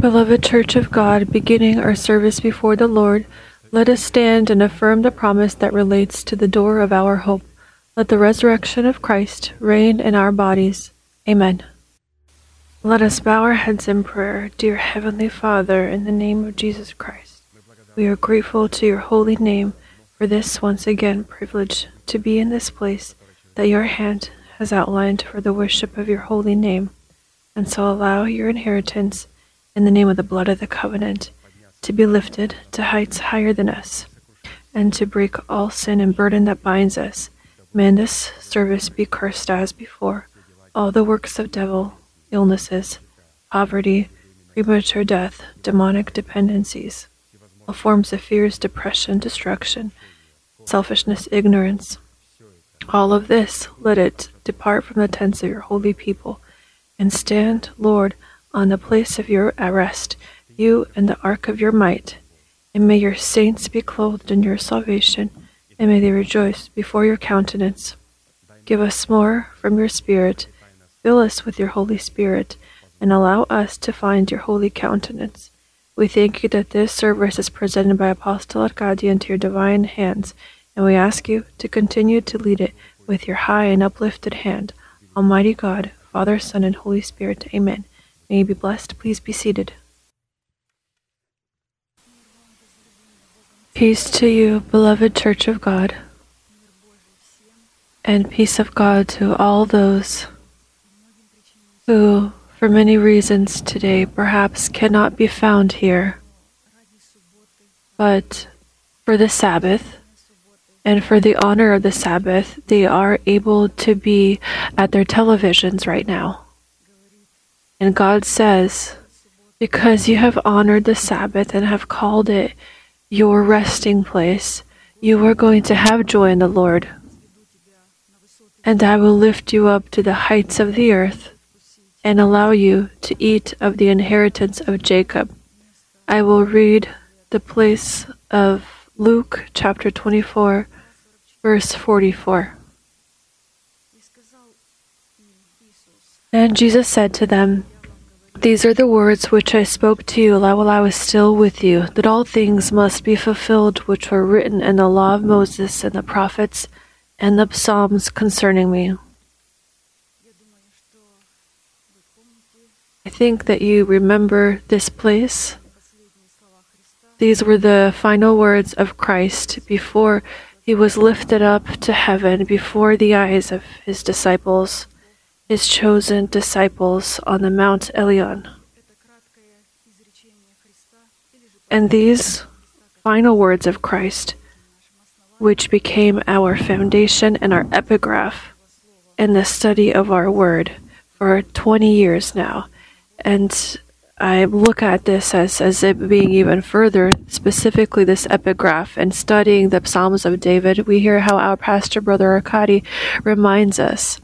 Beloved Church of God, beginning our service before the Lord, let us stand and affirm the promise that relates to the door of our hope. Let the resurrection of Christ reign in our bodies. Amen. Let us bow our heads in prayer. Dear Heavenly Father, in the name of Jesus Christ, we are grateful to your holy name for this once again privilege to be in this place that your hand has outlined for the worship of your holy name. And so allow your inheritance in the name of the blood of the covenant to be lifted to heights higher than us, and to break all sin and burden that binds us. May this service be cursed as before all the works of devil, illnesses, poverty, premature death, demonic dependencies, all forms of fears, depression, destruction, selfishness, ignorance. All of this, let it depart from the tents of your holy people, and stand, Lord, on the place of your arrest, you and the ark of your might. And may your saints be clothed in your salvation, and may they rejoice before your countenance. Give us more from your Spirit, fill us with your Holy Spirit, and allow us to find your holy countenance. We thank you that this service is presented by Apostle Arkady into your divine hands, and we ask you to continue to lead it with your high and uplifted hand. Almighty God, Father, Son, and Holy Spirit. Amen. May you be blessed. Please be seated. Peace to you, beloved Church of God, and peace of God to all those who, for many reasons today, perhaps cannot be found here, but for the Sabbath and for the honor of the Sabbath, they are able to be at their televisions right now. And God says, Because you have honored the Sabbath and have called it your resting place, you are going to have joy in the Lord. And I will lift you up to the heights of the earth and allow you to eat of the inheritance of Jacob. I will read the place of Luke chapter 24, verse 44. And Jesus said to them, These are the words which I spoke to you while I was still with you, that all things must be fulfilled which were written in the law of Moses and the prophets and the Psalms concerning me. I think that you remember this place. These were the final words of Christ before he was lifted up to heaven before the eyes of his disciples his chosen disciples on the Mount Elion. And these final words of Christ, which became our foundation and our epigraph in the study of our word for 20 years now. And I look at this as, as it being even further, specifically this epigraph and studying the Psalms of David. We hear how our pastor, Brother Arkady, reminds us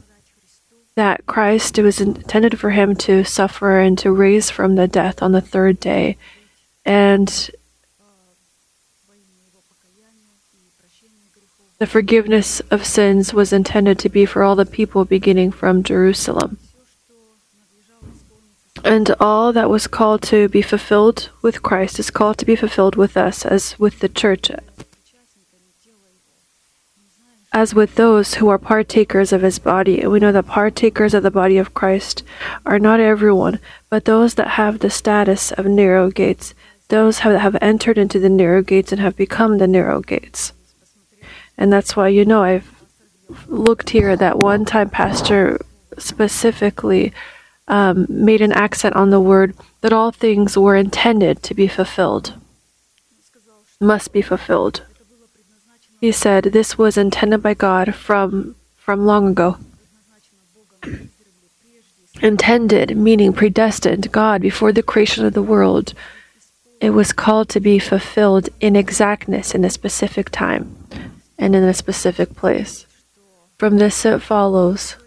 that Christ, it was intended for him to suffer and to raise from the death on the third day. And the forgiveness of sins was intended to be for all the people beginning from Jerusalem. And all that was called to be fulfilled with Christ is called to be fulfilled with us as with the church as with those who are partakers of his body. And we know that partakers of the body of Christ are not everyone, but those that have the status of narrow gates, those that have entered into the narrow gates and have become the narrow gates. And that's why, you know, I've looked here that one time Pastor specifically um, made an accent on the word that all things were intended to be fulfilled, must be fulfilled. He said this was intended by God from from long ago. intended, meaning predestined, God before the creation of the world. It was called to be fulfilled in exactness in a specific time and in a specific place. From this it follows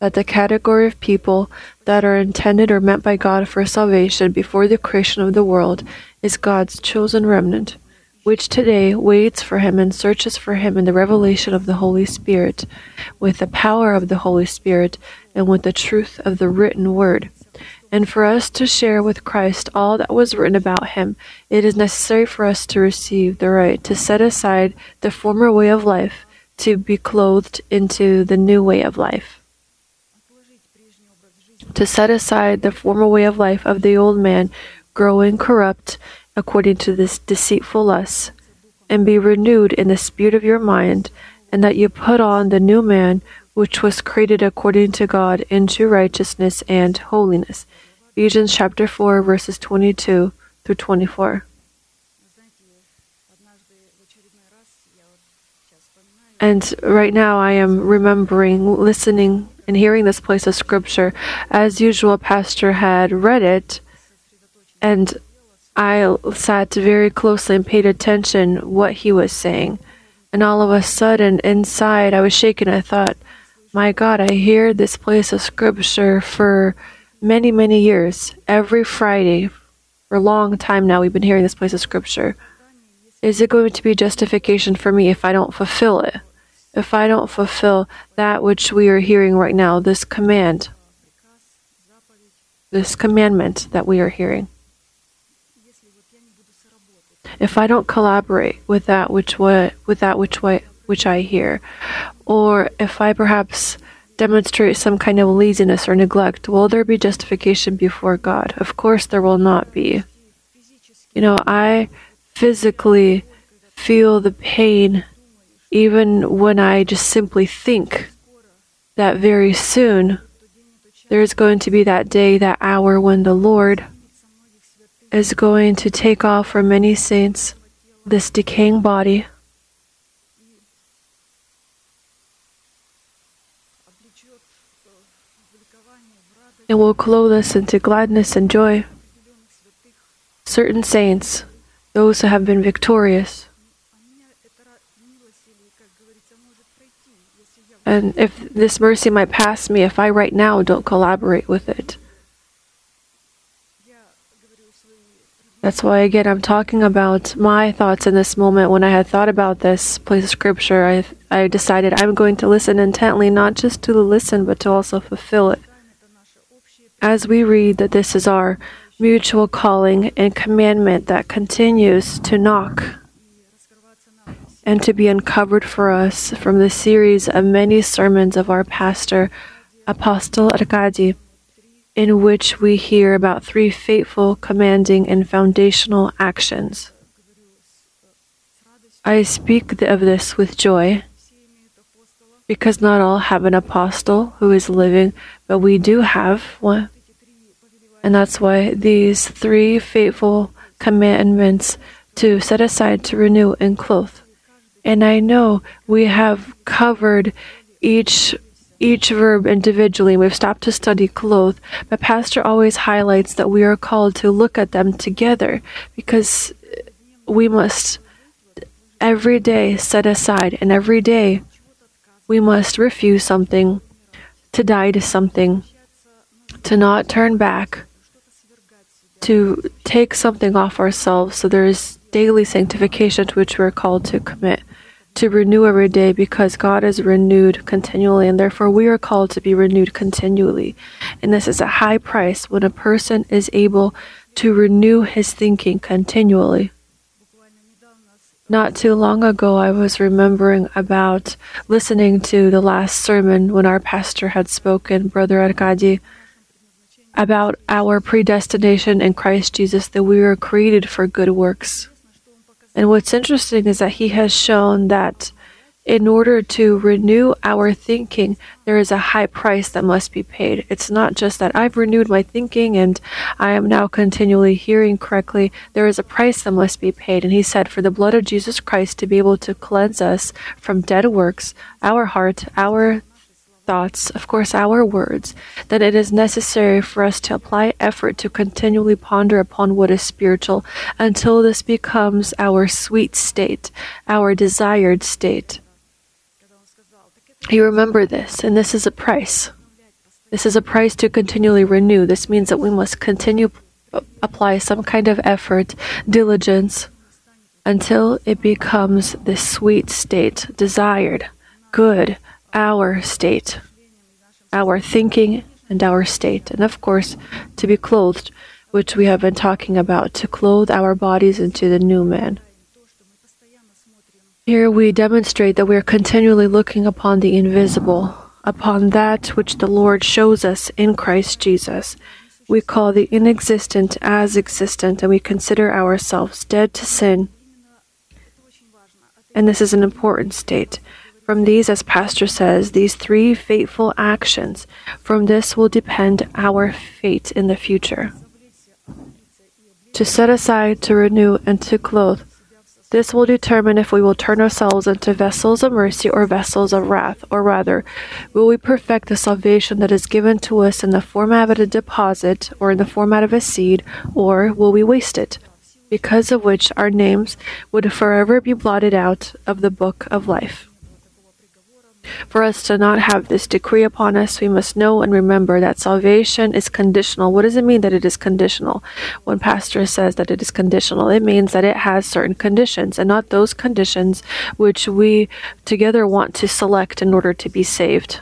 that the category of people that are intended or meant by God for salvation before the creation of the world is God's chosen remnant which today waits for him and searches for him in the revelation of the Holy Spirit, with the power of the Holy Spirit, and with the truth of the written word. And for us to share with Christ all that was written about him, it is necessary for us to receive the right to set aside the former way of life, to be clothed into the new way of life. To set aside the former way of life of the old man, growing corrupt according to this deceitful lust, and be renewed in the spirit of your mind, and that you put on the new man, which was created according to God into righteousness and holiness. Ephesians chapter 4, verses 22 through 24. And right now I am remembering, listening, and hearing this place of scripture. As usual, Pastor had read it, and I sat very closely and paid attention what he was saying. And all of a sudden, inside, I was shaken. I thought, my God, I hear this place of scripture for many, many years. Every Friday, for a long time now, we've been hearing this place of scripture. Is it going to be justification for me if I don't fulfill it? If I don't fulfill that which we are hearing right now, this command, this commandment that we are hearing? If I don't collaborate with that which what with that which what which I hear, or if I perhaps demonstrate some kind of laziness or neglect, will there be justification before God? Of course, there will not be. You know, I physically feel the pain even when I just simply think that very soon there is going to be that day, that hour when the Lord is going to take off from many saints this decaying body and will clothe us into gladness and joy. Certain saints, those who have been victorious, and if this mercy might pass me if I right now don't collaborate with it. That's why, again, I'm talking about my thoughts in this moment. When I had thought about this place of scripture, I, I decided I'm going to listen intently, not just to listen, but to also fulfill it as we read that this is our mutual calling and commandment that continues to knock and to be uncovered for us from the series of many sermons of our pastor, Apostle Arkady, in which we hear about three fateful, commanding, and foundational actions. I speak of this with joy because not all have an apostle who is living, but we do have one. And that's why these three faithful commandments to set aside, to renew, and clothe. And I know we have covered each each verb individually. We've stopped to study clothe, but Pastor always highlights that we are called to look at them together because we must every day set aside, and every day we must refuse something, to die to something, to not turn back, to take something off ourselves. So there is daily sanctification to which we're called to commit, to renew every day because God is renewed continually, and therefore we are called to be renewed continually. And this is a high price when a person is able to renew his thinking continually. Not too long ago, I was remembering about listening to the last sermon when our pastor had spoken, Brother Arkady about our predestination in Christ Jesus that we were created for good works. And what's interesting is that he has shown that in order to renew our thinking, there is a high price that must be paid. It's not just that I've renewed my thinking and I am now continually hearing correctly. There is a price that must be paid. And he said, for the blood of Jesus Christ to be able to cleanse us from dead works, our heart, our thoughts, of course, our words, that it is necessary for us to apply effort to continually ponder upon what is spiritual until this becomes our sweet state, our desired state. You remember this, and this is a price. This is a price to continually renew. This means that we must continue apply some kind of effort, diligence, until it becomes the sweet state, desired, good, our state, our thinking and our state, and of course, to be clothed, which we have been talking about, to clothe our bodies into the new man. Here we demonstrate that we are continually looking upon the invisible, upon that which the Lord shows us in Christ Jesus. We call the inexistent as existent, and we consider ourselves dead to sin. And this is an important state. From these, as Pastor says, these three fateful actions, from this will depend our fate in the future. To set aside, to renew, and to clothe this will determine if we will turn ourselves into vessels of mercy or vessels of wrath, or rather, will we perfect the salvation that is given to us in the format of a deposit or in the format of a seed, or will we waste it, because of which our names would forever be blotted out of the book of life? For us to not have this decree upon us, we must know and remember that salvation is conditional. What does it mean that it is conditional? When pastor says that it is conditional, it means that it has certain conditions and not those conditions which we together want to select in order to be saved.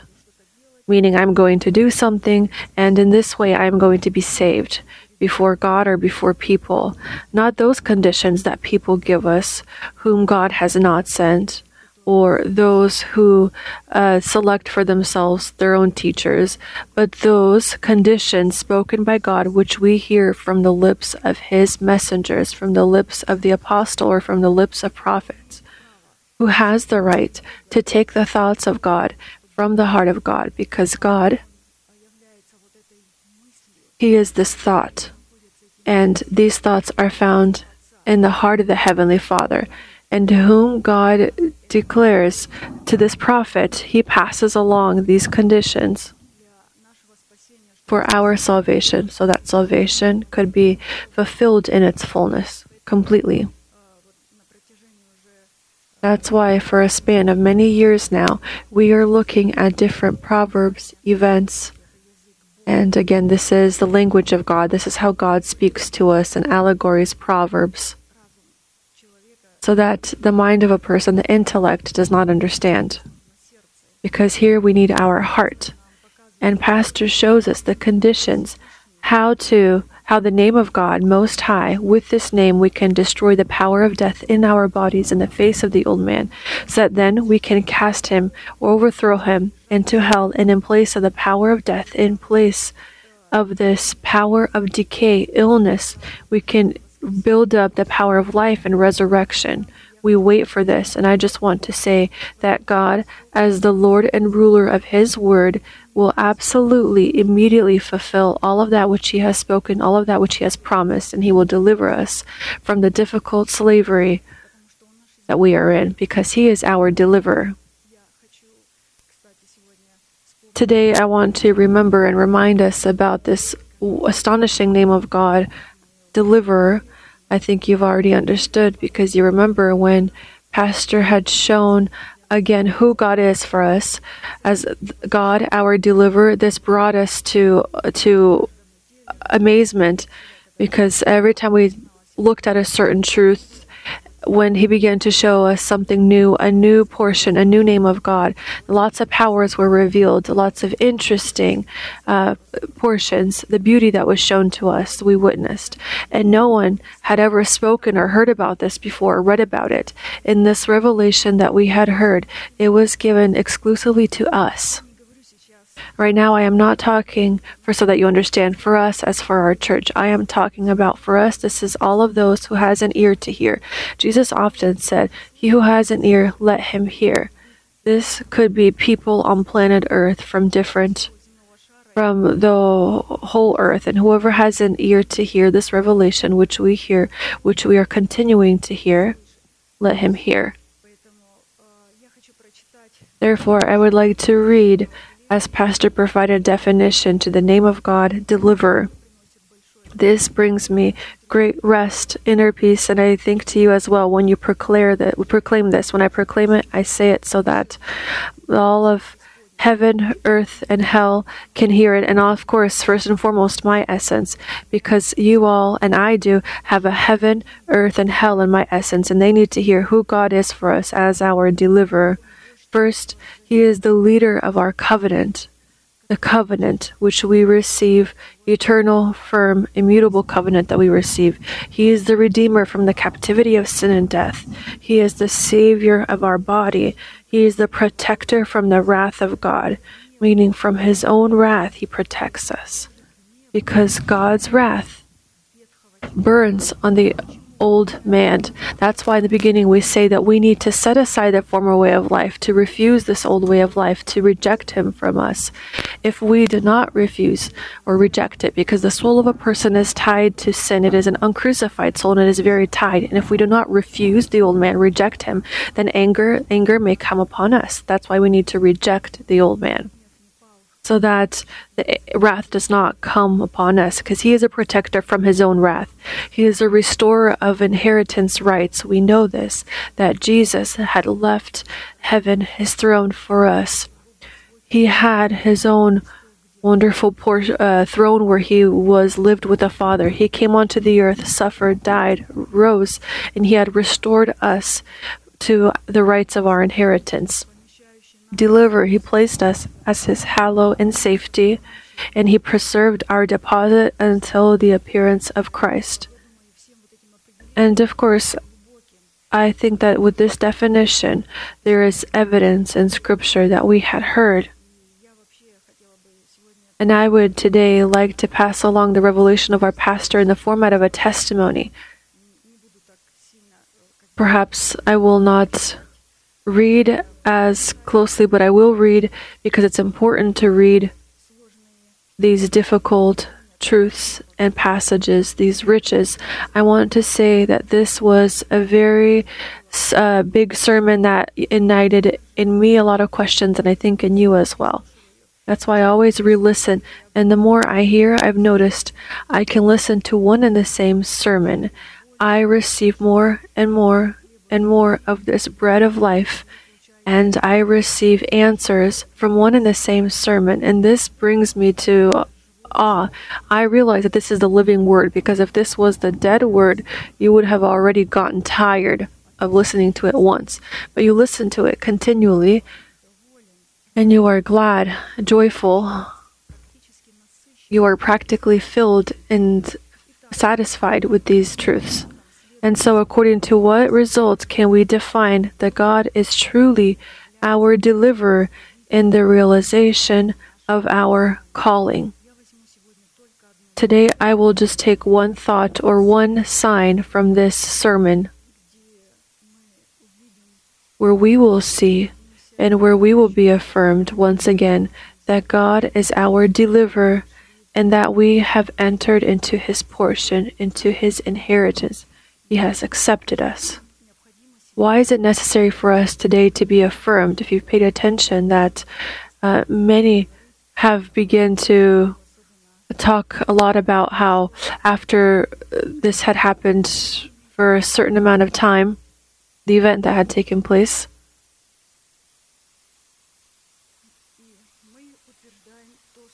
Meaning, I'm going to do something, and in this way, I am going to be saved before God or before people. Not those conditions that people give us, whom God has not sent or those who uh, select for themselves their own teachers, but those conditions spoken by God which we hear from the lips of his messengers, from the lips of the apostle, or from the lips of prophets, who has the right to take the thoughts of God from the heart of God, because God, He is this thought, and these thoughts are found in the heart of the Heavenly Father and to whom God declares to this prophet, he passes along these conditions for our salvation, so that salvation could be fulfilled in its fullness completely. That's why, for a span of many years now, we are looking at different proverbs, events, and again, this is the language of God. This is how God speaks to us in allegories, proverbs so that the mind of a person, the intellect, does not understand. Because here we need our heart. And Pastor shows us the conditions, how to how the name of God most high, with this name we can destroy the power of death in our bodies in the face of the old man, so that then we can cast him overthrow him into hell, and in place of the power of death, in place of this power of decay, illness, we can build up the power of life and resurrection. We wait for this, and I just want to say that God, as the Lord and ruler of His word, will absolutely immediately fulfill all of that which He has spoken, all of that which He has promised, and He will deliver us from the difficult slavery that we are in, because He is our deliverer. Today, I want to remember and remind us about this astonishing name of God, Deliverer I think you've already understood because you remember when Pastor had shown again who God is for us. As God our deliverer this brought us to to amazement because every time we looked at a certain truth when he began to show us something new, a new portion, a new name of God. Lots of powers were revealed, lots of interesting uh, portions, the beauty that was shown to us, we witnessed. And no one had ever spoken or heard about this before or read about it. In this revelation that we had heard, it was given exclusively to us. Right now, I am not talking for so that you understand for us as for our church. I am talking about for us. This is all of those who has an ear to hear. Jesus often said, "He who has an ear, let him hear." This could be people on planet Earth from different from the whole earth and whoever has an ear to hear this revelation which we hear which we are continuing to hear let him hear therefore i would like to read as Pastor provided definition to the name of God, deliver. This brings me great rest, inner peace, and I think to you as well when you proclaim proclaim this. When I proclaim it, I say it so that all of heaven, earth, and hell can hear it. And of course, first and foremost, my essence, because you all and I do have a heaven, earth, and hell in my essence, and they need to hear who God is for us as our deliverer. First, He is the leader of our covenant. the covenant which we receive, eternal, firm, immutable covenant that we receive. He is the Redeemer from the captivity of sin and death. He is the Savior of our body. He is the protector from the wrath of God, meaning from His own wrath, He protects us. Because God's wrath burns on the old man. That's why in the beginning we say that we need to set aside that former way of life, to refuse this old way of life, to reject him from us. If we do not refuse or reject it, because the soul of a person is tied to sin, it is an uncrucified soul and it is very tied. And if we do not refuse the old man, reject him, then anger, anger may come upon us. That's why we need to reject the old man so that the wrath does not come upon us, because he is a protector from his own wrath. He is a restorer of inheritance rights. We know this, that Jesus had left heaven, his throne, for us. He had his own wonderful uh, throne where he was lived with the Father. He came onto the earth, suffered, died, rose, and he had restored us to the rights of our inheritance deliver, he placed us as his hallow in safety, and he preserved our deposit until the appearance of Christ. And of course, I think that with this definition, there is evidence in Scripture that we had heard. And I would today like to pass along the revelation of our pastor in the format of a testimony. Perhaps I will not read as closely, but I will read because it's important to read these difficult truths and passages, these riches. I want to say that this was a very uh, big sermon that ignited in me a lot of questions, and I think in you as well. That's why I always re listen. And the more I hear, I've noticed I can listen to one and the same sermon. I receive more and more and more of this bread of life and I receive answers from one and the same sermon. And this brings me to awe. I realize that this is the living word because if this was the dead word, you would have already gotten tired of listening to it once. But you listen to it continually and you are glad, joyful. You are practically filled and satisfied with these truths. And so, according to what results can we define that God is truly our deliverer in the realization of our calling? Today, I will just take one thought or one sign from this sermon where we will see and where we will be affirmed once again that God is our deliverer and that we have entered into his portion, into his inheritance. He has accepted us. Why is it necessary for us today to be affirmed? If you've paid attention, that uh, many have begun to talk a lot about how after this had happened for a certain amount of time, the event that had taken place,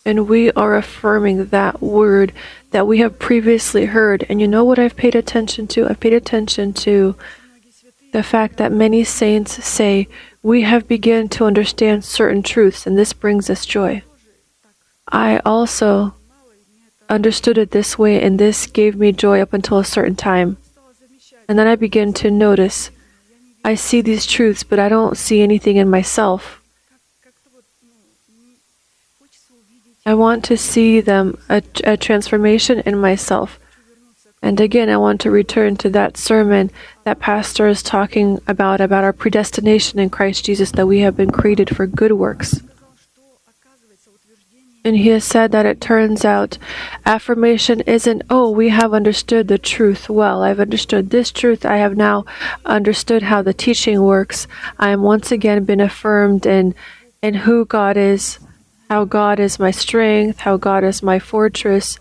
and we are affirming that word that we have previously heard. And you know what I've paid attention to? I've paid attention to the fact that many saints say, We have begun to understand certain truths, and this brings us joy. I also understood it this way, and this gave me joy up until a certain time. And then I began to notice I see these truths, but I don't see anything in myself. I want to see them a, a transformation in myself. And again, I want to return to that sermon that Pastor is talking about, about our predestination in Christ Jesus, that we have been created for good works. And he has said that it turns out affirmation isn't, oh, we have understood the truth well. I've understood this truth. I have now understood how the teaching works. I am once again been affirmed in, in who God is how God is my strength, how God is my fortress,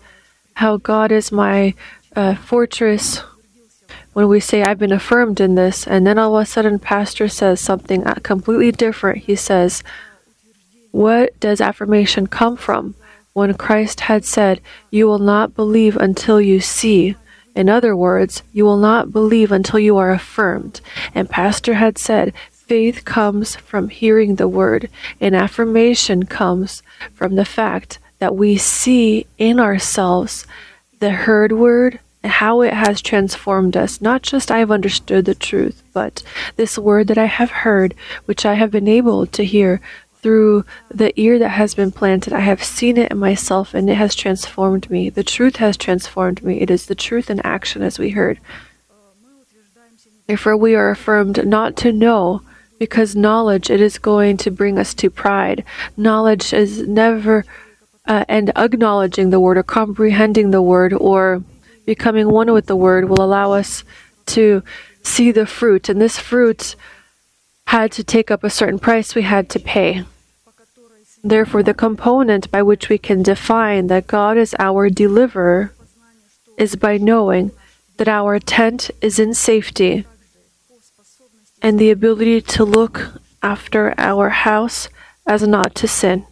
how God is my uh, fortress. When we say, I've been affirmed in this, and then all of a sudden, Pastor says something completely different. He says, What does affirmation come from? When Christ had said, You will not believe until you see. In other words, you will not believe until you are affirmed. And Pastor had said, Faith comes from hearing the word, and affirmation comes from the fact that we see in ourselves the heard word and how it has transformed us. Not just I have understood the truth, but this word that I have heard, which I have been able to hear through the ear that has been planted. I have seen it in myself and it has transformed me. The truth has transformed me. It is the truth in action, as we heard. Therefore, we are affirmed not to know because knowledge it is going to bring us to pride. Knowledge is never uh, and acknowledging the word or comprehending the word or becoming one with the word will allow us to see the fruit. And this fruit had to take up a certain price we had to pay. Therefore the component by which we can define that god is our deliverer is by knowing that our tent is in safety and the ability to look after our house as not to sin.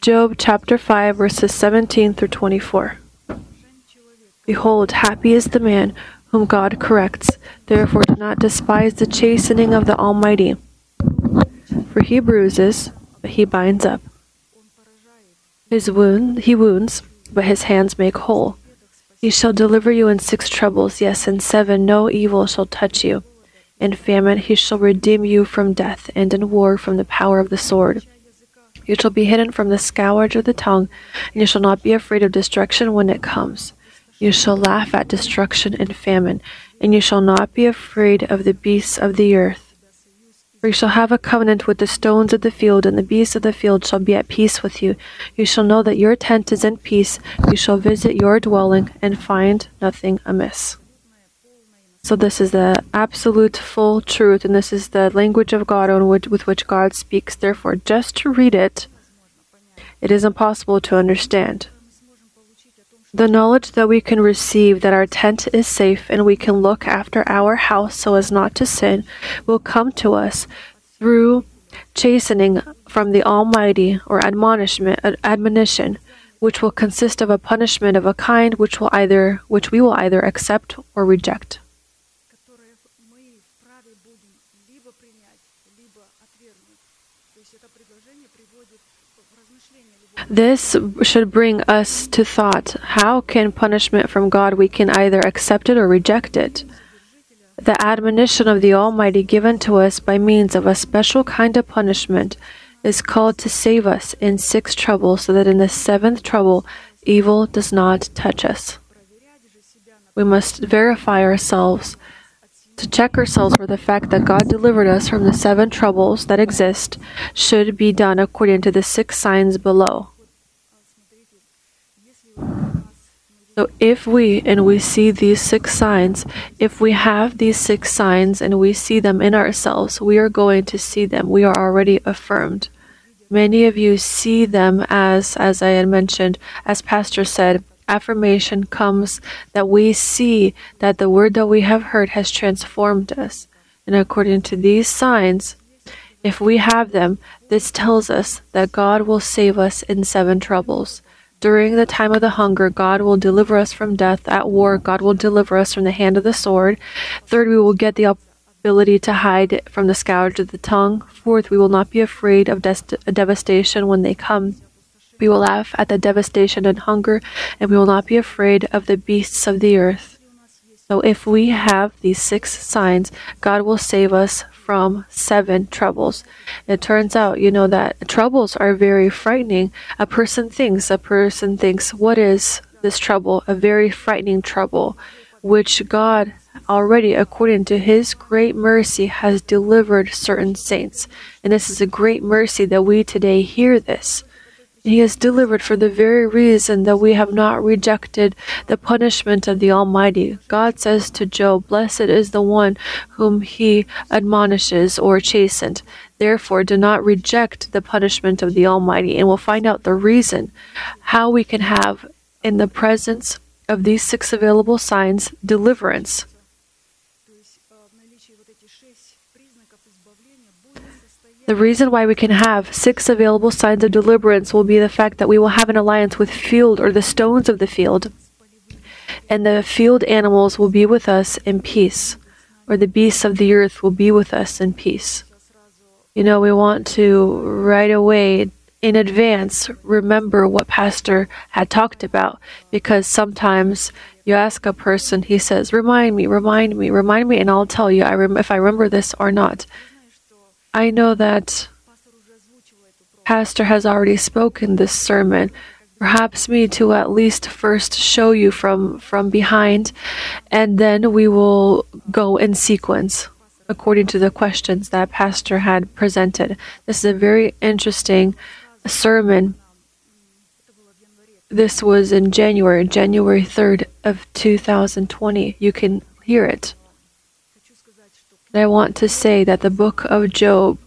Job chapter 5, verses 17 through 24. Behold, happy is the man whom God corrects. Therefore, do not despise the chastening of the Almighty. For he bruises, but he binds up. His wound he wounds, but his hands make whole. He shall deliver you in six troubles, yes, in seven no evil shall touch you. In famine he shall redeem you from death, and in war from the power of the sword. You shall be hidden from the scourge of the tongue, and you shall not be afraid of destruction when it comes. You shall laugh at destruction and famine, and you shall not be afraid of the beasts of the earth. For you shall have a covenant with the stones of the field, and the beasts of the field shall be at peace with you. You shall know that your tent is in peace. You shall visit your dwelling and find nothing amiss. So, this is the absolute full truth, and this is the language of God with which God speaks. Therefore, just to read it, it is impossible to understand. The knowledge that we can receive that our tent is safe and we can look after our house so as not to sin will come to us through chastening from the Almighty or admonishment admonition which will consist of a punishment of a kind which will either which we will either accept or reject. This should bring us to thought how can punishment from God we can either accept it or reject it? The admonition of the Almighty given to us by means of a special kind of punishment is called to save us in six troubles so that in the seventh trouble evil does not touch us. We must verify ourselves to check ourselves for the fact that God delivered us from the seven troubles that exist should be done according to the six signs below. So if we and we see these six signs, if we have these six signs and we see them in ourselves, we are going to see them. We are already affirmed. Many of you see them as as I had mentioned, as pastor said, affirmation comes that we see that the word that we have heard has transformed us. And according to these signs, if we have them, this tells us that God will save us in seven troubles. During the time of the hunger, God will deliver us from death. At war, God will deliver us from the hand of the sword. Third, we will get the ability to hide from the scourge of the tongue. Fourth, we will not be afraid of devastation when they come. We will laugh at the devastation and hunger, and we will not be afraid of the beasts of the earth. So, if we have these six signs, God will save us from seven troubles. It turns out, you know, that troubles are very frightening. A person thinks, a person thinks, what is this trouble? A very frightening trouble, which God already, according to His great mercy, has delivered certain saints. And this is a great mercy that we today hear this. He is delivered for the very reason that we have not rejected the punishment of the Almighty. God says to Job, Blessed is the one whom he admonishes or chastened. Therefore, do not reject the punishment of the Almighty. And we'll find out the reason how we can have, in the presence of these six available signs, deliverance. The reason why we can have six available signs of deliverance will be the fact that we will have an alliance with field or the stones of the field. and the field animals will be with us in peace, or the beasts of the earth will be with us in peace. You know, we want to right away in advance remember what pastor had talked about because sometimes you ask a person he says remind me remind me remind me and i'll tell you I if i remember this or not i know that pastor has already spoken this sermon perhaps me to at least first show you from from behind and then we will go in sequence according to the questions that pastor had presented this is a very interesting sermon. This was in January, January 3rd of 2020. You can hear it. And I want to say that the book of Job,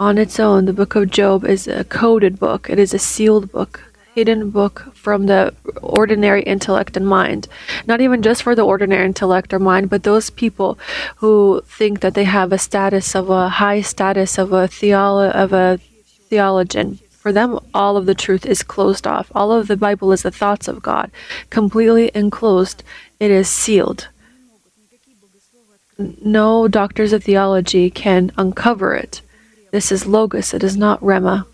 on its own, the book of Job is a coded book. It is a sealed book, hidden book from the ordinary intellect and mind. Not even just for the ordinary intellect or mind, but those people who think that they have a status of a high status of a theolo- of a theologian. For them, all of the truth is closed off. All of the Bible is the thoughts of God, completely enclosed. It is sealed. No doctors of theology can uncover it. This is Logos, it is not Rhema.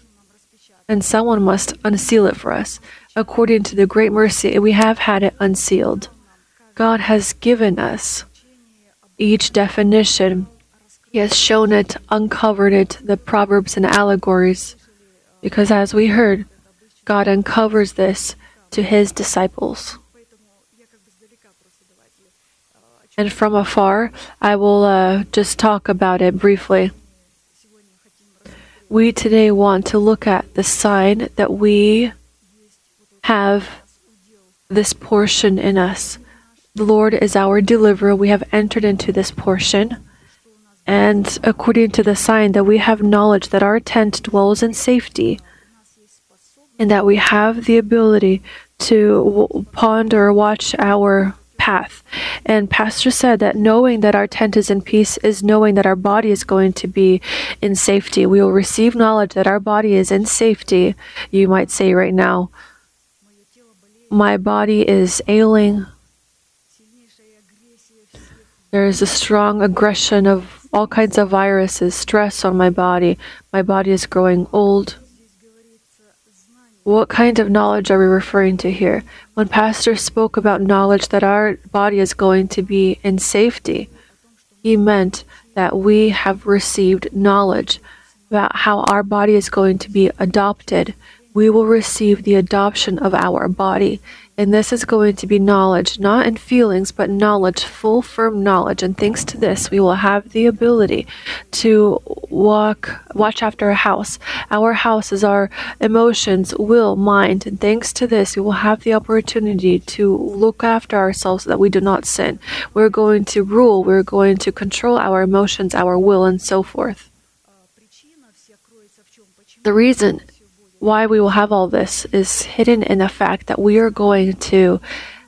And someone must unseal it for us. According to the great mercy, we have had it unsealed. God has given us each definition. He has shown it, uncovered it, the proverbs and allegories. Because as we heard, God uncovers this to his disciples. And from afar, I will uh, just talk about it briefly. We today want to look at the sign that we have this portion in us. The Lord is our deliverer. We have entered into this portion. And according to the sign that we have knowledge that our tent dwells in safety, and that we have the ability to w- ponder, watch our path. And Pastor said that knowing that our tent is in peace is knowing that our body is going to be in safety. We will receive knowledge that our body is in safety. You might say right now, My body is ailing. There is a strong aggression of all kinds of viruses, stress on my body. My body is growing old. What kind of knowledge are we referring to here? When Pastor spoke about knowledge that our body is going to be in safety, he meant that we have received knowledge about how our body is going to be adopted. We will receive the adoption of our body and this is going to be knowledge, not in feelings, but knowledge, full, firm knowledge. And thanks to this, we will have the ability to walk, watch after a house. Our house is our emotions, will, mind. And thanks to this, we will have the opportunity to look after ourselves so that we do not sin. We're going to rule, we're going to control our emotions, our will, and so forth. The reason why we will have all this is hidden in the fact that we are going to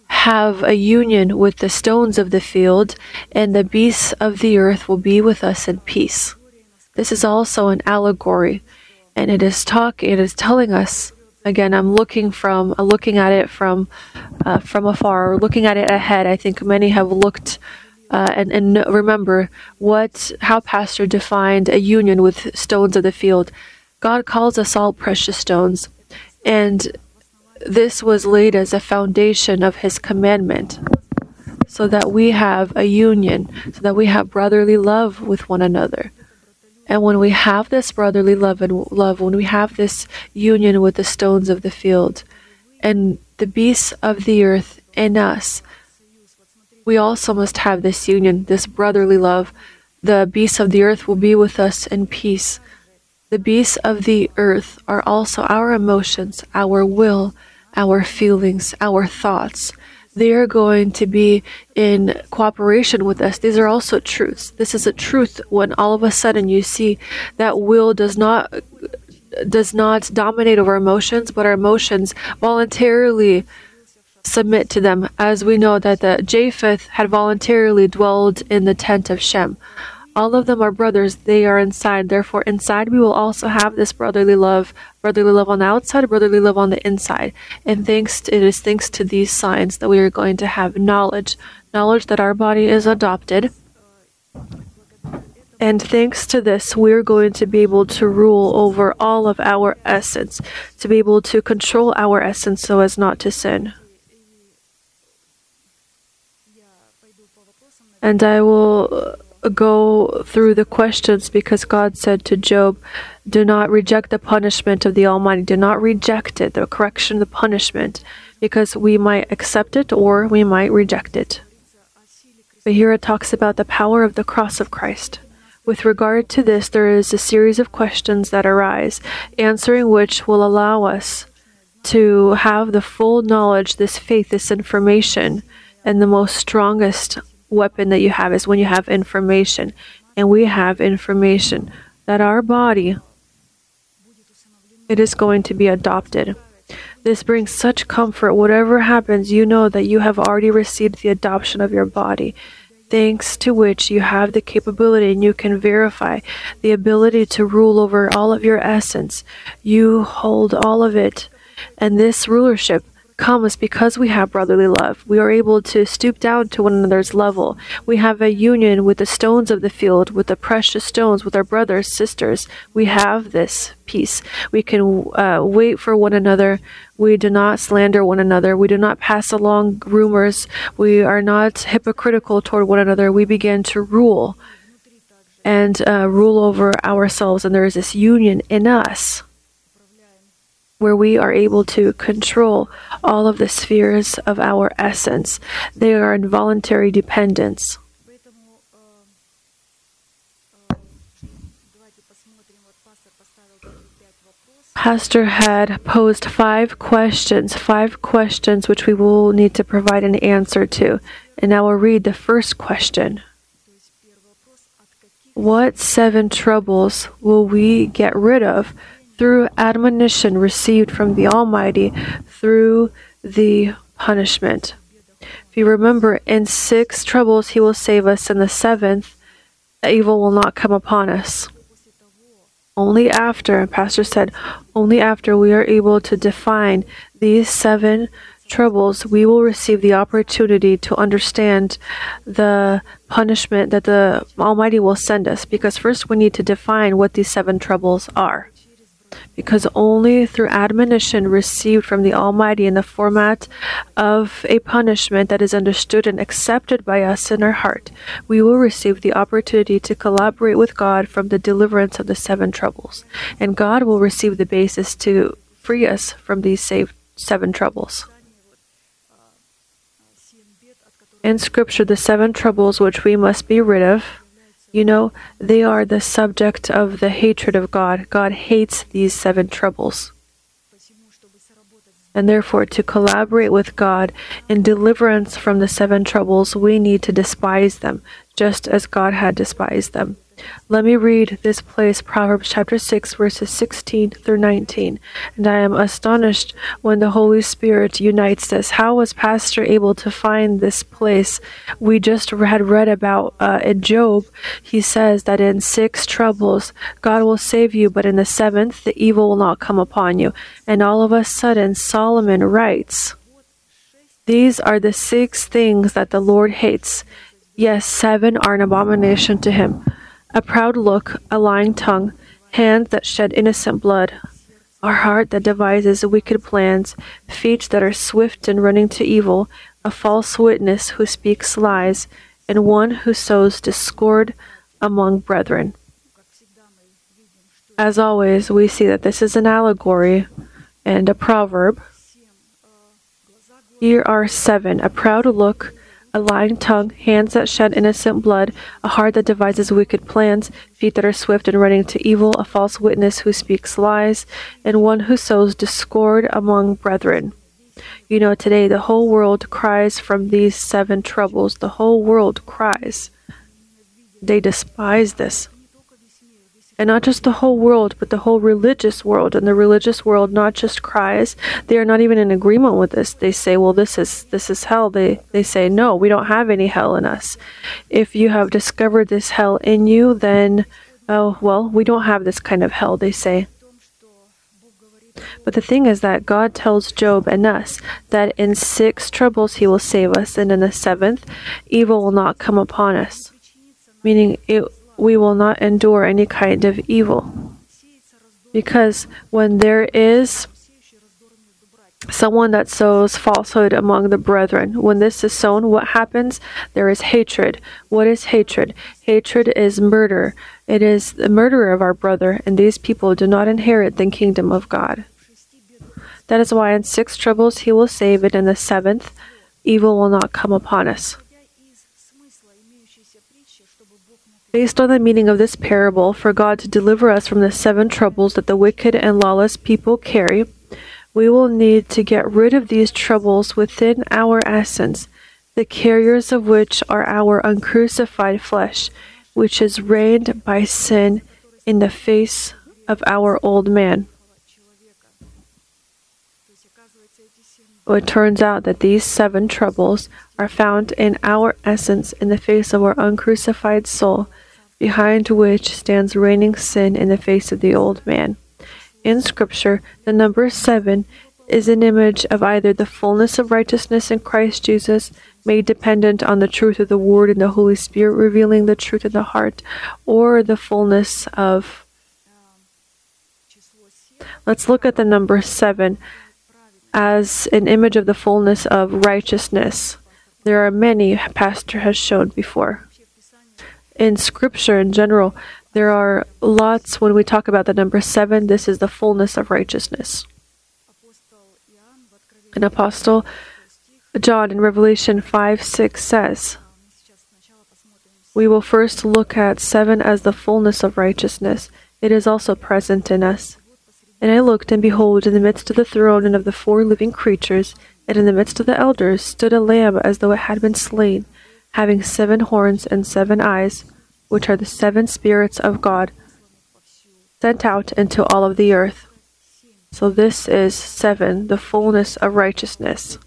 have a union with the stones of the field, and the beasts of the earth will be with us in peace. This is also an allegory, and it is talking. It is telling us again. I'm looking from uh, looking at it from uh, from afar, or looking at it ahead. I think many have looked. Uh, and, and remember what how pastor defined a union with stones of the field God calls us all precious stones, and this was laid as a foundation of His commandment, so that we have a union, so that we have brotherly love with one another. And when we have this brotherly love and love, when we have this union with the stones of the field and the beasts of the earth in us, we also must have this union, this brotherly love. The beasts of the earth will be with us in peace. The beasts of the earth are also our emotions, our will, our feelings, our thoughts. They are going to be in cooperation with us. These are also truths. This is a truth when all of a sudden you see that will does not does not dominate over emotions, but our emotions voluntarily submit to them, as we know that the Japheth had voluntarily dwelled in the tent of Shem. All of them are brothers. They are inside. Therefore, inside we will also have this brotherly love. Brotherly love on the outside, brotherly love on the inside. And thanks to, it is thanks to these signs that we are going to have knowledge, knowledge that our body is adopted. And thanks to this, we're going to be able to rule over all of our essence, to be able to control our essence so as not to sin. And I will go through the questions because God said to Job, Do not reject the punishment of the Almighty. Do not reject it, the correction, the punishment, because we might accept it or we might reject it. But here it talks about the power of the cross of Christ. With regard to this, there is a series of questions that arise, answering which will allow us to have the full knowledge, this faith, this information, and the most strongest weapon that you have is when you have information. And we have information that our body it is going to be adopted. This brings such comfort. Whatever happens, you know that you have already received the adoption of your body, thanks to which you have the capability and you can verify the ability to rule over all of your essence. You hold all of it. And this rulership comes because we have brotherly love. We are able to stoop down to one another's level. We have a union with the stones of the field, with the precious stones, with our brothers, sisters. We have this peace. We can uh, wait for one another. We do not slander one another. We do not pass along rumors. We are not hypocritical toward one another. We begin to rule and uh, rule over ourselves, and there is this union in us where we are able to control all of the spheres of our essence. They are involuntary dependence. Pastor had posed five questions, five questions which we will need to provide an answer to. And I will read the first question What seven troubles will we get rid of through admonition received from the Almighty through the punishment. If you remember, in six troubles he will save us, in the seventh, evil will not come upon us. Only after, Pastor said, only after we are able to define these seven troubles, we will receive the opportunity to understand the punishment that the Almighty will send us. Because first we need to define what these seven troubles are because only through admonition received from the Almighty in the format of a punishment that is understood and accepted by us in our heart, we will receive the opportunity to collaborate with God from the deliverance of the seven troubles. And God will receive the basis to free us from these seven troubles. In Scripture, the seven troubles which we must be rid of you know, they are the subject of the hatred of God. God hates these seven troubles. And therefore, to collaborate with God in deliverance from the seven troubles, we need to despise them, just as God had despised them. Let me read this place, Proverbs chapter 6, verses 16 through 19. And I am astonished when the Holy Spirit unites us. How was Pastor able to find this place? We just had read about uh, in Job. He says that in six troubles, God will save you, but in the seventh, the evil will not come upon you. And all of a sudden, Solomon writes, These are the six things that the Lord hates. Yes, seven are an abomination to him a proud look, a lying tongue, hands that shed innocent blood, a heart that devises wicked plans, feet that are swift in running to evil, a false witness who speaks lies, and one who sows discord among brethren. As always, we see that this is an allegory and a proverb. Here are seven a proud look, a lying tongue, hands that shed innocent blood, a heart that devises wicked plans, feet that are swift in running to evil, a false witness who speaks lies, and one who sows discord among brethren. You know, today the whole world cries from these seven troubles. The whole world cries. They despise this. And not just the whole world, but the whole religious world. And the religious world not just cries, they are not even in agreement with this. They say, well, this is this is hell. They they say, no, we don't have any hell in us. If you have discovered this hell in you, then oh well, we don't have this kind of hell, they say. But the thing is that God tells Job and us that in six troubles he will save us, and in the seventh, evil will not come upon us. Meaning, it, we will not endure any kind of evil. Because when there is someone that sows falsehood among the brethren. When this is sown, what happens? There is hatred. What is hatred? Hatred is murder. It is the murder of our brother, and these people do not inherit the kingdom of God. That is why in six troubles he will save it, in the seventh, evil will not come upon us. Based on the meaning of this parable, for God to deliver us from the seven troubles that the wicked and lawless people carry, we will need to get rid of these troubles within our essence, the carriers of which are our uncrucified flesh, which is reigned by sin in the face of our old man. It turns out that these seven troubles are found in our essence in the face of our uncrucified soul, behind which stands reigning sin in the face of the old man. In Scripture, the number seven is an image of either the fullness of righteousness in Christ Jesus, made dependent on the truth of the Word and the Holy Spirit revealing the truth in the heart, or the fullness of. Let's look at the number seven as an image of the fullness of righteousness. There are many, Pastor has shown before. In Scripture in general, there are lots when we talk about the number seven, this is the fullness of righteousness. An apostle John in Revelation 5 6 says, We will first look at seven as the fullness of righteousness. It is also present in us. And I looked, and behold, in the midst of the throne and of the four living creatures, and in the midst of the elders, stood a lamb as though it had been slain, having seven horns and seven eyes which are the seven spirits of God sent out into all of the earth. So this is seven, the fullness of righteousness.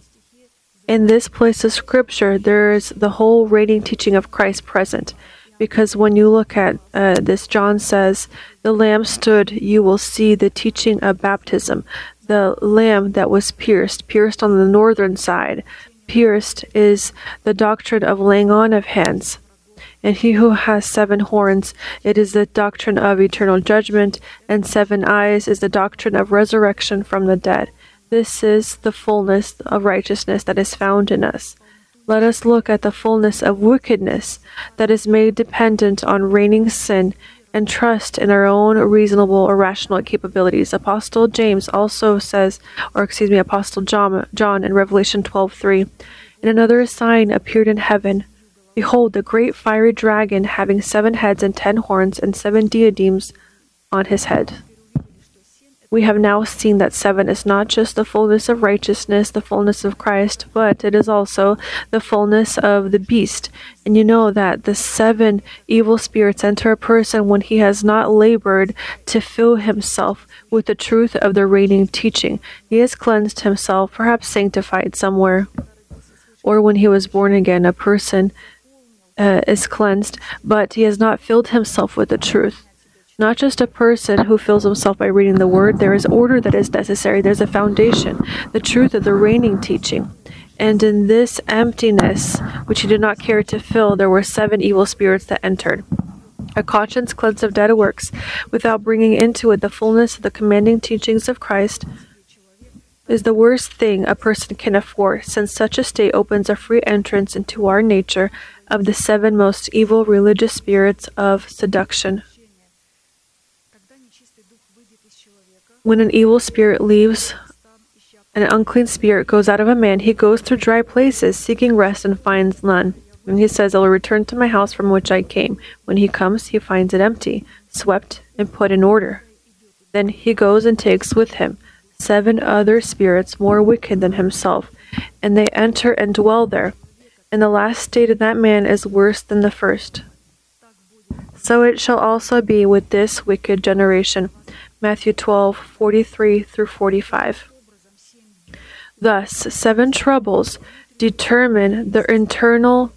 In this place of scripture, there is the whole reigning teaching of Christ present. Because when you look at uh, this, John says, The Lamb stood, you will see the teaching of baptism. The Lamb that was pierced, pierced on the northern side. Pierced is the doctrine of laying on of hands and he who has seven horns, it is the doctrine of eternal judgment, and seven eyes is the doctrine of resurrection from the dead. This is the fullness of righteousness that is found in us. Let us look at the fullness of wickedness that is made dependent on reigning sin and trust in our own reasonable or rational capabilities. Apostle James also says, or excuse me, Apostle John, John in Revelation 12:3, and another sign appeared in heaven Behold, the great fiery dragon, having seven heads and ten horns, and seven diadems on his head. We have now seen that seven is not just the fullness of righteousness, the fullness of Christ, but it is also the fullness of the beast. And you know that the seven evil spirits enter a person when he has not labored to fill himself with the truth of the reigning teaching. He has cleansed himself, perhaps sanctified somewhere. Or when he was born again, a person uh, is cleansed, but he has not filled himself with the truth. Not just a person who fills himself by reading the word, there is order that is necessary. There's a foundation, the truth of the reigning teaching. And in this emptiness, which he did not care to fill, there were seven evil spirits that entered. A conscience cleansed of dead works, without bringing into it the fullness of the commanding teachings of Christ, is the worst thing a person can afford, since such a state opens a free entrance into our nature of the seven most evil religious spirits of seduction. When an evil spirit leaves, an unclean spirit goes out of a man, he goes through dry places, seeking rest and finds none. And he says, I will return to my house from which I came. When he comes, he finds it empty, swept, and put in order. Then he goes and takes with him seven other spirits more wicked than himself, and they enter and dwell there and the last state of that man is worse than the first. So it shall also be with this wicked generation. Matthew 12, 43 through 45. Thus, seven troubles determine the internal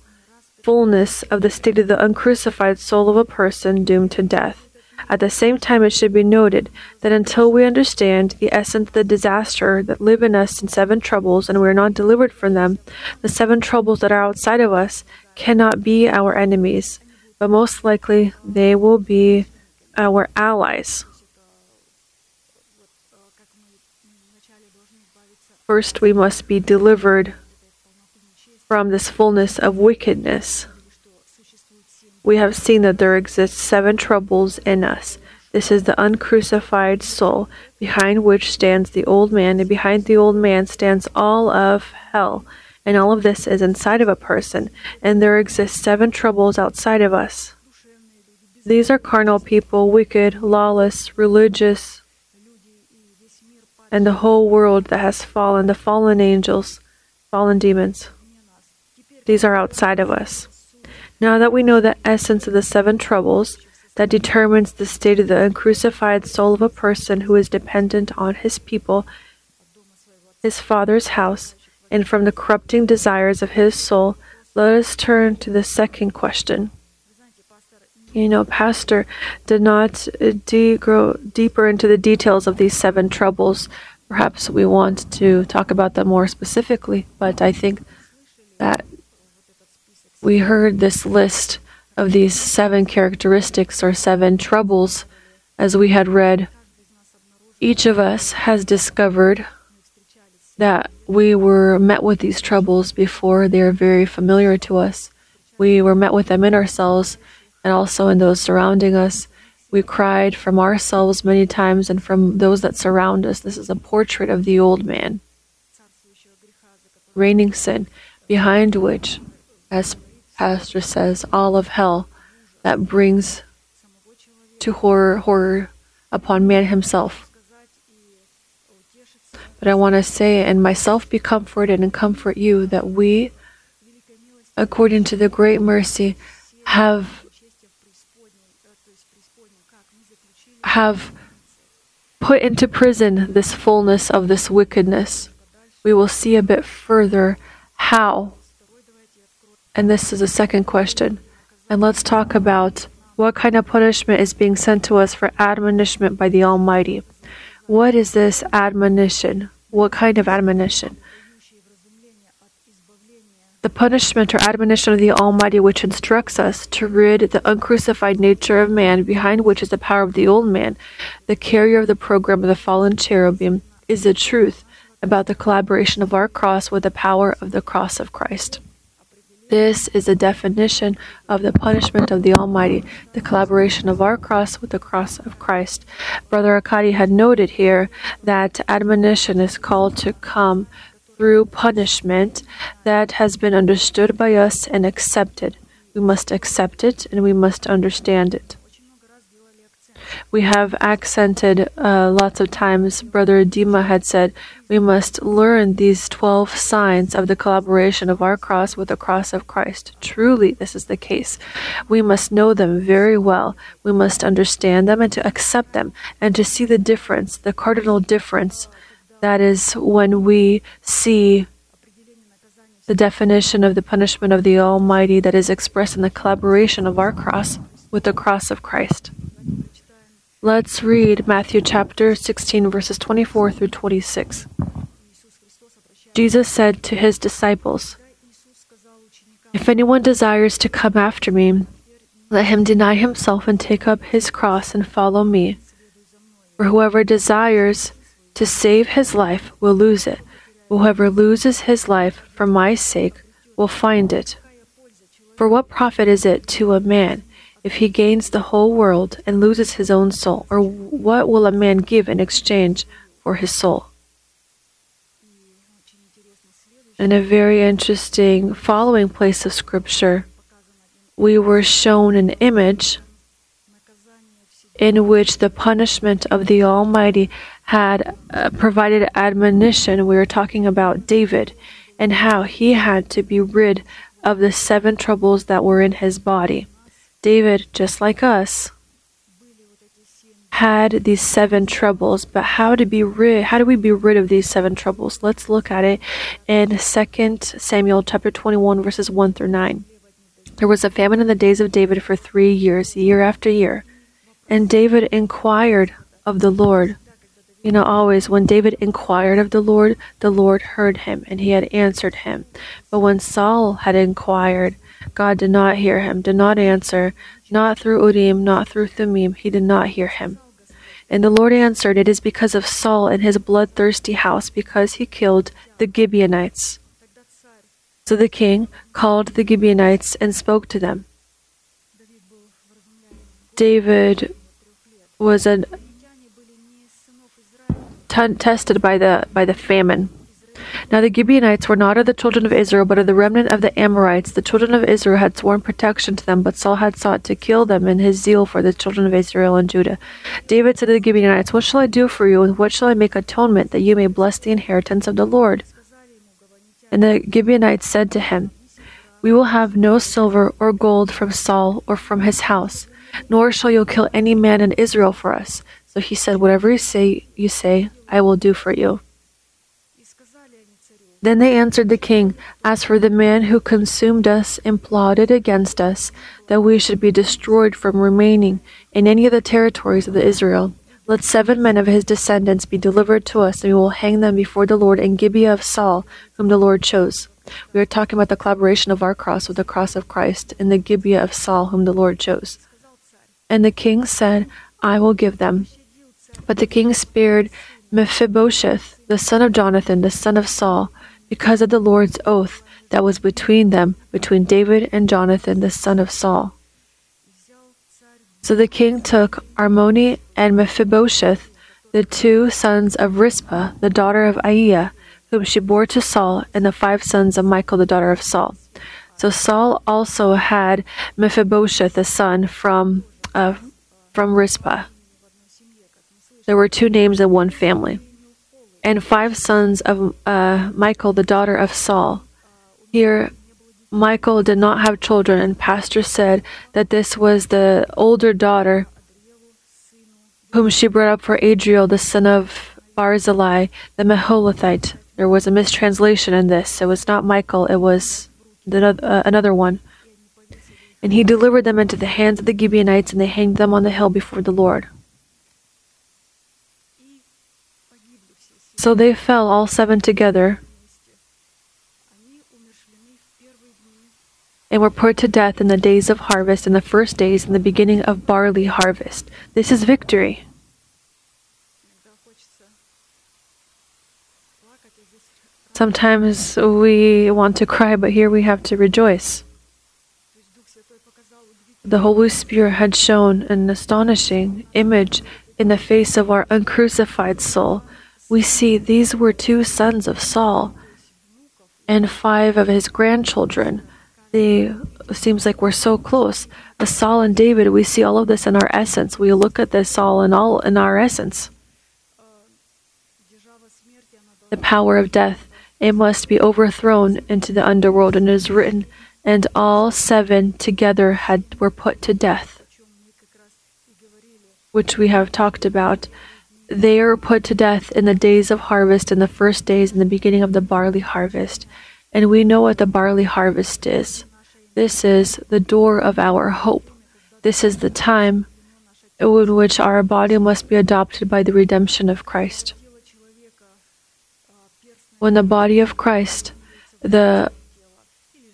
fullness of the state of the uncrucified soul of a person doomed to death. At the same time, it should be noted that until we understand the essence of the disaster that live in us in seven troubles and we are not delivered from them, the seven troubles that are outside of us cannot be our enemies, but most likely they will be our allies. First, we must be delivered from this fullness of wickedness. We have seen that there exist seven troubles in us. This is the uncrucified soul, behind which stands the old man, and behind the old man stands all of hell. And all of this is inside of a person, and there exist seven troubles outside of us. These are carnal people, wicked, lawless, religious, and the whole world that has fallen, the fallen angels, fallen demons. These are outside of us. Now that we know the essence of the seven troubles that determines the state of the uncrucified soul of a person who is dependent on his people, his father's house, and from the corrupting desires of his soul, let us turn to the second question. You know, Pastor did not uh, de- grow deeper into the details of these seven troubles. Perhaps we want to talk about them more specifically, but I think that we heard this list of these seven characteristics or seven troubles as we had read. Each of us has discovered that we were met with these troubles before they are very familiar to us. We were met with them in ourselves and also in those surrounding us. We cried from ourselves many times and from those that surround us. This is a portrait of the old man, reigning sin, behind which, as pastor says, all of hell that brings to horror, horror upon man himself. But I want to say, and myself be comforted and comfort you, that we, according to the great mercy, have have put into prison this fullness of this wickedness. We will see a bit further how and this is a second question. And let's talk about what kind of punishment is being sent to us for admonishment by the Almighty. What is this admonition? What kind of admonition? The punishment or admonition of the Almighty, which instructs us to rid the uncrucified nature of man, behind which is the power of the old man, the carrier of the program of the fallen cherubim, is the truth about the collaboration of our cross with the power of the cross of Christ. This is the definition of the punishment of the Almighty, the collaboration of our cross with the cross of Christ. Brother Akadi had noted here that admonition is called to come through punishment that has been understood by us and accepted. We must accept it and we must understand it we have accented uh, lots of times. Brother Dima had said we must learn these 12 signs of the collaboration of our cross with the cross of Christ. Truly, this is the case. We must know them very well. We must understand them and to accept them and to see the difference, the cardinal difference. That is when we see the definition of the punishment of the Almighty that is expressed in the collaboration of our cross with the cross of Christ. Let's read Matthew chapter 16, verses 24 through 26. Jesus said to his disciples, If anyone desires to come after me, let him deny himself and take up his cross and follow me. For whoever desires to save his life will lose it. Whoever loses his life for my sake will find it. For what profit is it to a man if he gains the whole world and loses his own soul? Or what will a man give in exchange for his soul? In a very interesting following place of Scripture, we were shown an image in which the punishment of the Almighty had uh, provided admonition. We were talking about David and how he had to be rid of the seven troubles that were in his body. David, just like us, had these seven troubles, but how to be rid how do we be rid of these seven troubles? Let's look at it in 2 Samuel chapter 21 verses 1 through 9. There was a famine in the days of David for 3 years, year after year. And David inquired of the Lord. You know, always when David inquired of the Lord, the Lord heard him and he had answered him. But when Saul had inquired, God did not hear him, did not answer, not through Urim, not through Thummim, he did not hear him. And the Lord answered, It is because of Saul and his bloodthirsty house, because he killed the Gibeonites. So the king called the Gibeonites and spoke to them. David was an, t- tested by the by the famine. Now the Gibeonites were not of the children of Israel, but of the remnant of the Amorites. The children of Israel had sworn protection to them, but Saul had sought to kill them in his zeal for the children of Israel and Judah. David said to the Gibeonites, What shall I do for you, and what shall I make atonement, that you may bless the inheritance of the Lord? And the Gibeonites said to him, We will have no silver or gold from Saul or from his house, nor shall you kill any man in Israel for us. So he said, Whatever you say, you say, I will do for you. Then they answered the king, As for the man who consumed us and plotted against us, that we should be destroyed from remaining in any of the territories of the Israel, let seven men of his descendants be delivered to us, and we will hang them before the Lord in Gibeah of Saul, whom the Lord chose. We are talking about the collaboration of our cross with the cross of Christ in the Gibeah of Saul, whom the Lord chose. And the king said, I will give them. But the king spared Mephibosheth, the son of Jonathan, the son of Saul, because of the Lord's oath that was between them, between David and Jonathan, the son of Saul. So the king took Armoni and Mephibosheth, the two sons of Rizpah, the daughter of Aiah, whom she bore to Saul, and the five sons of Michael, the daughter of Saul. So Saul also had Mephibosheth, a son from uh, from Rizpah. There were two names in one family, and five sons of uh, Michal, the daughter of Saul. Here, Michael did not have children, and Pastor said that this was the older daughter whom she brought up for Adriel, the son of Barzillai, the Meholathite. There was a mistranslation in this. It was not Michael, it was the, uh, another one. And he delivered them into the hands of the Gibeonites, and they hanged them on the hill before the Lord. So they fell all seven together and were put to death in the days of harvest, in the first days, in the beginning of barley harvest. This is victory. Sometimes we want to cry, but here we have to rejoice. The Holy Spirit had shown an astonishing image in the face of our uncrucified soul. We see these were two sons of Saul and five of his grandchildren they seems like we're so close. The Saul and David, we see all of this in our essence. We look at this all in all in our essence. The power of death, it must be overthrown into the underworld, and it is written, and all seven together had were put to death, which we have talked about. They are put to death in the days of harvest, in the first days, in the beginning of the barley harvest and we know what the barley harvest is. This is the door of our hope. This is the time in which our body must be adopted by the redemption of Christ. When the body of Christ, the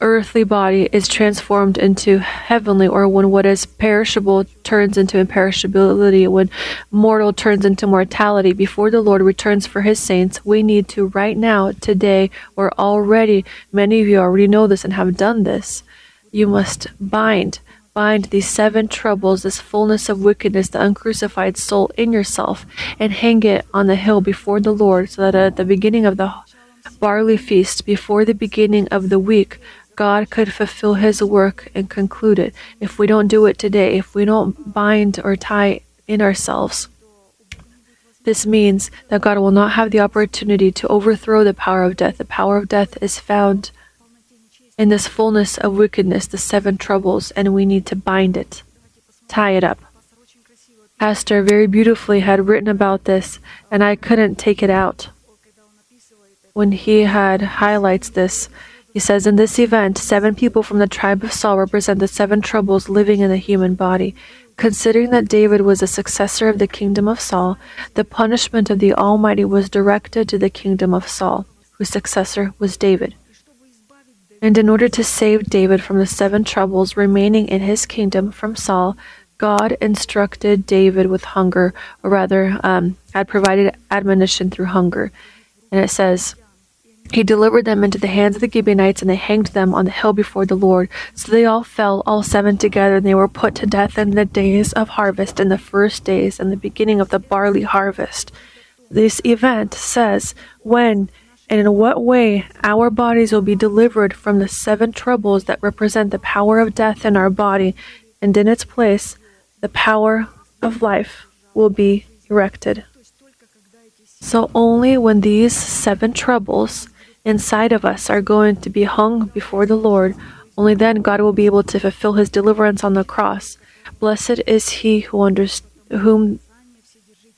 earthly body is transformed into heavenly, or when what is perishable turns into imperishability, when mortal turns into mortality, before the Lord returns for his saints, we need to right now, today, or already, many of you already know this and have done this, you must bind. Bind these seven troubles, this fullness of wickedness, the uncrucified soul in yourself, and hang it on the hill before the Lord, so that at the beginning of the barley feast, before the beginning of the week, God could fulfill His work and conclude it. If we don't do it today, if we don't bind or tie in ourselves, this means that God will not have the opportunity to overthrow the power of death. The power of death is found in this fullness of wickedness, the seven troubles, and we need to bind it, tie it up. Pastor very beautifully had written about this, and I couldn't take it out. When he had highlights this, he says, In this event, seven people from the tribe of Saul represent the seven troubles living in the human body. Considering that David was a successor of the kingdom of Saul, the punishment of the Almighty was directed to the kingdom of Saul, whose successor was David. And in order to save David from the seven troubles remaining in his kingdom from Saul, God instructed David with hunger, or rather, um, had provided admonition through hunger. And it says, he delivered them into the hands of the Gibeonites, and they hanged them on the hill before the Lord. So they all fell, all seven together, and they were put to death in the days of harvest, in the first days, and the beginning of the barley harvest. This event says when and in what way our bodies will be delivered from the seven troubles that represent the power of death in our body, and in its place, the power of life will be erected. So only when these seven troubles inside of us are going to be hung before the Lord. Only then God will be able to fulfill his deliverance on the cross. Blessed is he who underst- whom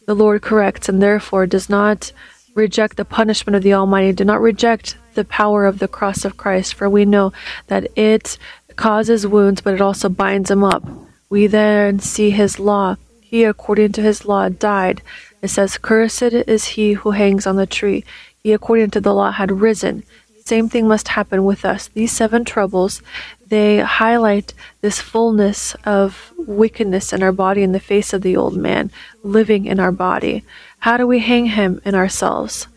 the Lord corrects and therefore does not reject the punishment of the Almighty. Do not reject the power of the cross of Christ, for we know that it causes wounds, but it also binds them up. We then see his law. He, according to his law, died. It says, Cursed is he who hangs on the tree he according to the law had risen. Same thing must happen with us. These seven troubles, they highlight this fullness of wickedness in our body in the face of the old man living in our body. How do we hang him in ourselves?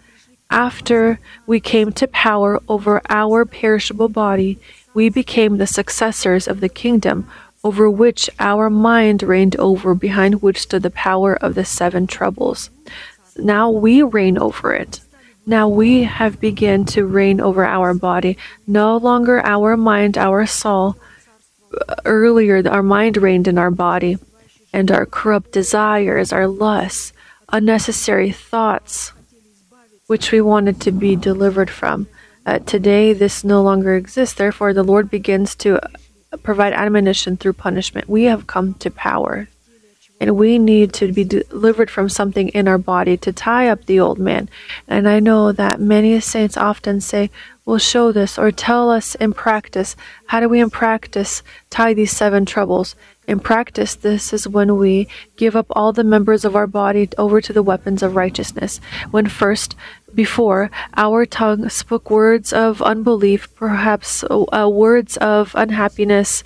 After we came to power over our perishable body, we became the successors of the kingdom over which our mind reigned over, behind which stood the power of the seven troubles. Now we reign over it. Now we have begun to reign over our body, no longer our mind, our soul. Earlier, our mind reigned in our body, and our corrupt desires, our lusts, unnecessary thoughts, which we wanted to be delivered from. Uh, today, this no longer exists. Therefore, the Lord begins to provide admonition through punishment. We have come to power and we need to be delivered from something in our body to tie up the old man. And I know that many saints often say, Will show this or tell us in practice. How do we in practice tie these seven troubles? In practice, this is when we give up all the members of our body over to the weapons of righteousness. When first, before, our tongue spoke words of unbelief, perhaps uh, words of unhappiness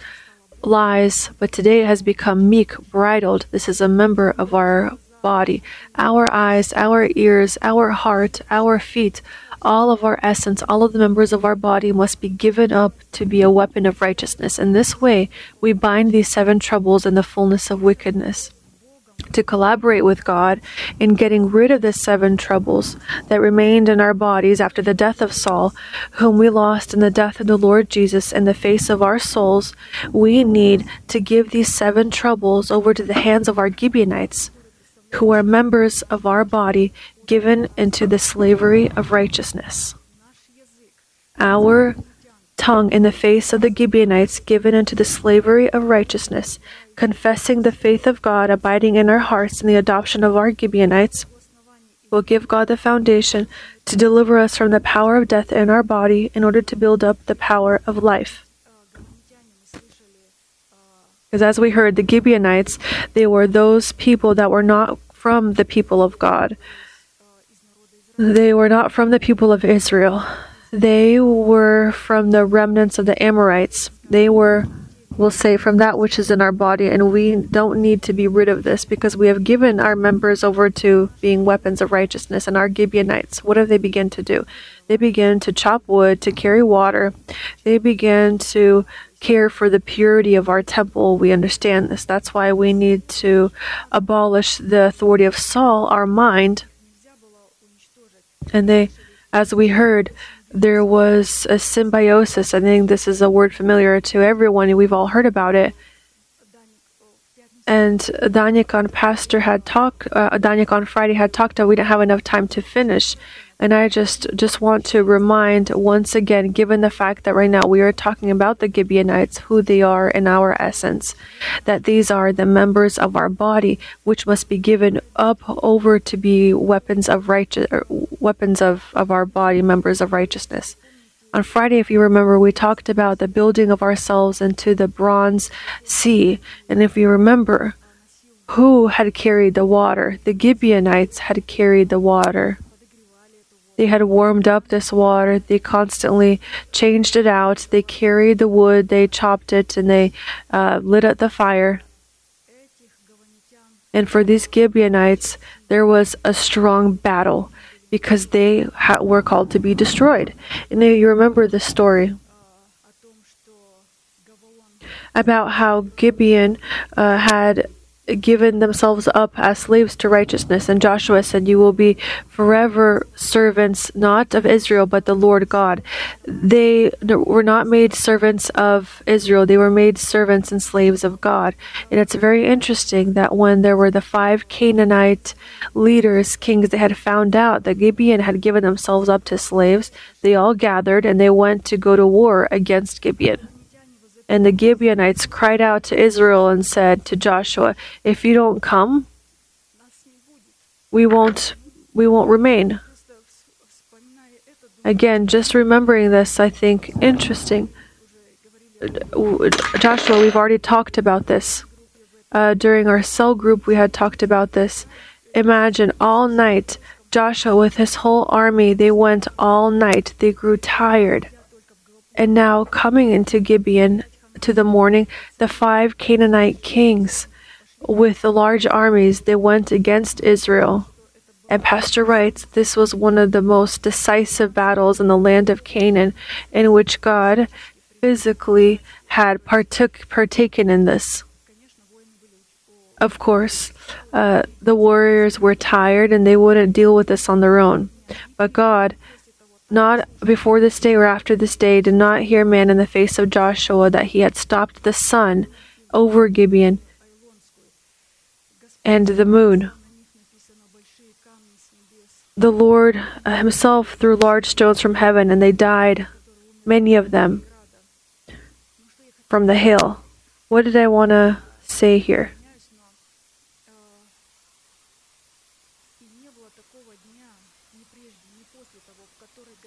lies, but today it has become meek, bridled. This is a member of our body. Our eyes, our ears, our heart, our feet, all of our essence, all of the members of our body must be given up to be a weapon of righteousness. In this way, we bind these seven troubles in the fullness of wickedness to collaborate with God in getting rid of the seven troubles that remained in our bodies after the death of Saul, whom we lost in the death of the Lord Jesus in the face of our souls, we need to give these seven troubles over to the hands of our Gibeonites, who are members of our body given into the slavery of righteousness. Our tongue in the face of the Gibeonites given into the slavery of righteousness, confessing the faith of God abiding in our hearts in the adoption of our Gibeonites, will give God the foundation to deliver us from the power of death in our body in order to build up the power of life. Because as we heard, the Gibeonites, they were those people that were not from the people of God. They were not from the people of Israel. They were from the remnants of the Amorites. They were, we'll say, from that which is in our body, and we don't need to be rid of this because we have given our members over to being weapons of righteousness. And our Gibeonites, what have they begin to do? They begin to chop wood, to carry water. They begin to care for the purity of our temple. We understand this. That's why we need to abolish the authority of Saul, our mind. And they, as we heard, there was a symbiosis. I think this is a word familiar to everyone. We've all heard about it. And Danik on Pastor had talked, uh, Danik on Friday had talked, we didn't have enough time to finish. And I just just want to remind once again, given the fact that right now we are talking about the Gibeonites, who they are in our essence, that these are the members of our body, which must be given up over to be weapons of righteous, weapons of, of our body, members of righteousness. On Friday, if you remember, we talked about the building of ourselves into the bronze sea. And if you remember, who had carried the water? The Gibeonites had carried the water. They had warmed up this water. They constantly changed it out. They carried the wood, they chopped it, and they uh, lit up the fire. And for these Gibeonites, there was a strong battle because they ha- were called to be destroyed. And you remember the story about how Gibeon uh, had given themselves up as slaves to righteousness. And Joshua said, You will be forever servants, not of Israel, but the Lord God. They were not made servants of Israel, they were made servants and slaves of God. And it's very interesting that when there were the five Canaanite leaders, kings, they had found out that Gibeon had given themselves up to slaves, they all gathered and they went to go to war against Gibeon. And the Gibeonites cried out to Israel and said to Joshua, If you don't come, we won't we won't remain. Again, just remembering this, I think interesting. Joshua, we've already talked about this. Uh, during our cell group, we had talked about this. Imagine all night, Joshua with his whole army, they went all night. They grew tired. And now, coming into Gibeon, to the morning, the five Canaanite kings with the large armies they went against Israel. And Pastor writes this was one of the most decisive battles in the land of Canaan in which God physically had partook, partaken in this. Of course, uh, the warriors were tired and they wouldn't deal with this on their own. But God not before this day or after this day did not hear man in the face of Joshua that he had stopped the sun over Gibeon and the moon. The Lord uh, Himself threw large stones from heaven, and they died, many of them, from the hail. What did I want to say here?